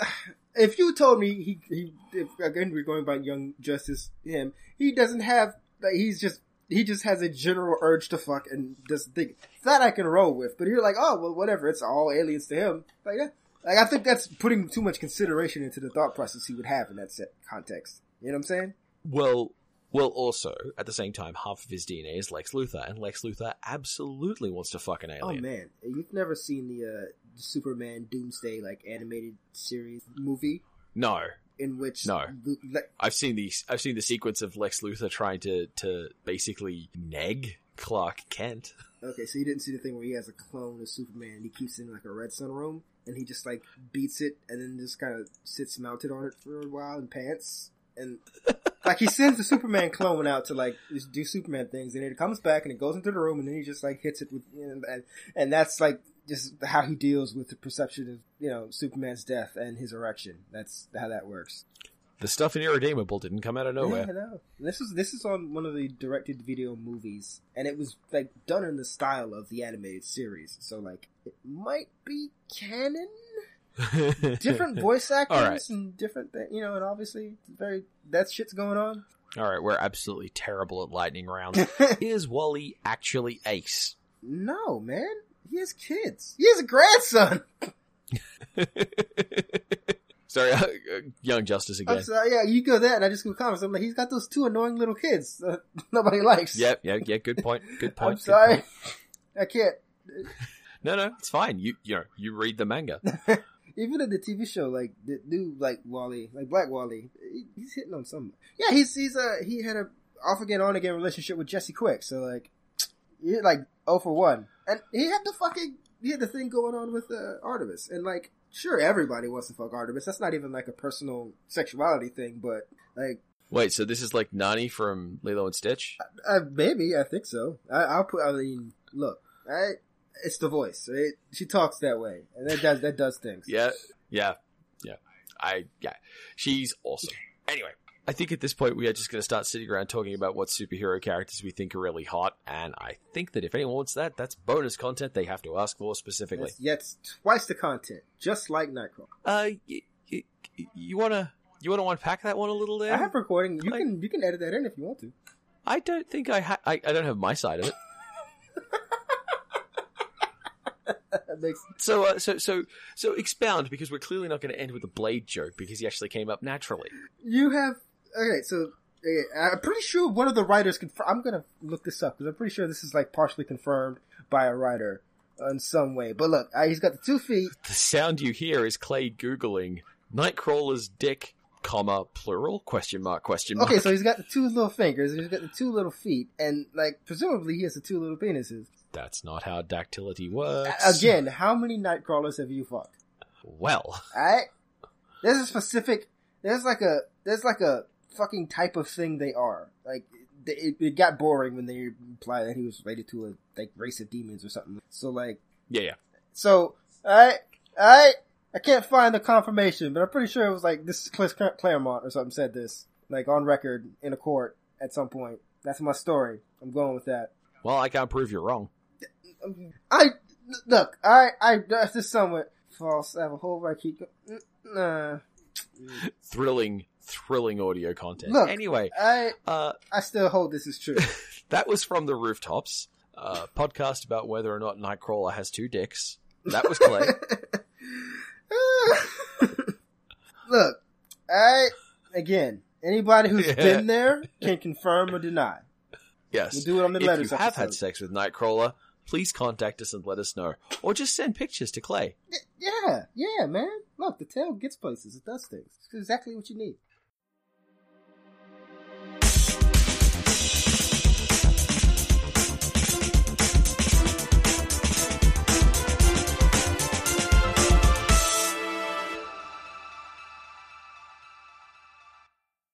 if you told me he, he, if, again, we're going by Young Justice, him, he doesn't have, like, he's just, he just has a general urge to fuck and doesn't think that I can roll with. But you're like, oh well, whatever. It's all aliens to him. Like, yeah. like I think that's putting too much consideration into the thought process he would have in that set context. You know what I'm saying? Well, well, also at the same time, half of his DNA is Lex Luthor, and Lex Luthor absolutely wants to fuck an alien. Oh man, you've never seen the uh, Superman Doomsday like animated series movie No, in which No. Le- I've seen the I've seen the sequence of Lex Luthor trying to to basically neg Clark Kent. Okay, so you didn't see the thing where he has a clone of Superman and he keeps it in like a red sun room and he just like beats it and then just kind of sits mounted on it for a while in pants and like he sends the Superman clone out to like just do Superman things and it comes back and it goes into the room and then he just like hits it with you know, and and that's like just how he deals with the perception of you know Superman's death and his erection. That's how that works. The stuff in Irredeemable didn't come out of nowhere. I know. This is this is on one of the directed video movies, and it was like done in the style of the animated series. So like, it might be canon. Different voice actors right. and different, you know, and obviously very that shit's going on. All right, we're absolutely terrible at lightning rounds. Is Wally actually Ace? no, man, he has kids. He has a grandson. Sorry, uh, uh, Young Justice again. sorry. Yeah, you go there, and I just go comments. I'm like, he's got those two annoying little kids that nobody likes. Yeah, yeah, yeah. Good point. Good point. I'm good sorry. point. I can't. No, no, it's fine. You, you know, you read the manga. Even in the TV show, like the new like Wally, like Black Wally, he's hitting on some. Yeah, he's he's a he had a off again on again relationship with Jesse Quick, so like he like oh for one, and he had the fucking he had the thing going on with uh, Artemis, and like sure everybody wants to fuck Artemis. That's not even like a personal sexuality thing, but like Wait, so this is like Nani from Lilo and Stitch? uh, maybe I think so. I, I'll put. I mean, look, I it's the voice. Right? She talks that way, and that does that does things. Yeah, yeah, yeah. I yeah, she's awesome. Anyway, I think at this point we are just going to start sitting around talking about what superhero characters we think are really hot, and I think that if anyone wants that, that's bonus content they have to ask for specifically. Yeah, twice the content, just like Nightcrawler. Uh, y- y- you wanna you wanna unpack that one a little there? I have recording. You Like- can you can edit that in if you want to. I don't think I ha- I, I don't have my side of it. Makes So uh, so so so expound because we're clearly not going to end with a blade joke because he actually came up naturally. you have okay. So okay, I'm pretty sure one of the writers. Conf- I'm gonna look this up because I'm pretty sure this is like partially confirmed by a writer in some way. But look, uh, he's got the two feet. The sound you hear is Clay googling Nightcrawler's dick, comma plural question mark question mark. Okay, so he's got the two little fingers. He's got the two little feet, and like presumably he has the two little penises. That's not how dactility works. Again, how many Nightcrawlers have you fucked? Well, Alright? There's a specific, there's like a, there's like a fucking type of thing they are. Like, it, it got boring when they implied that he was related to a, like, race of demons or something. So like, yeah, yeah. so, I I I can't find the confirmation, but I'm pretty sure it was like, this is Claremont or something said this, like on record in a court at some point. That's my story. I'm going with that. Well, I can't prove you're wrong. I look. I I that's just somewhat false. I have a whole right keep. Nah. Thrilling, thrilling audio content. Look. anyway, I uh, I still hold this is true. that was from the rooftops. Uh, podcast about whether or not Nightcrawler has two dicks. That was Clay. look. I again. Anybody who's Yeah. been there can confirm or deny. Yes. We'll do it on the if letters If you have had sex with Nightcrawler, please contact us and let us know, or just send pictures to Clay. Yeah, yeah, man. Look, the tail gets places. It does things. It's exactly what you need.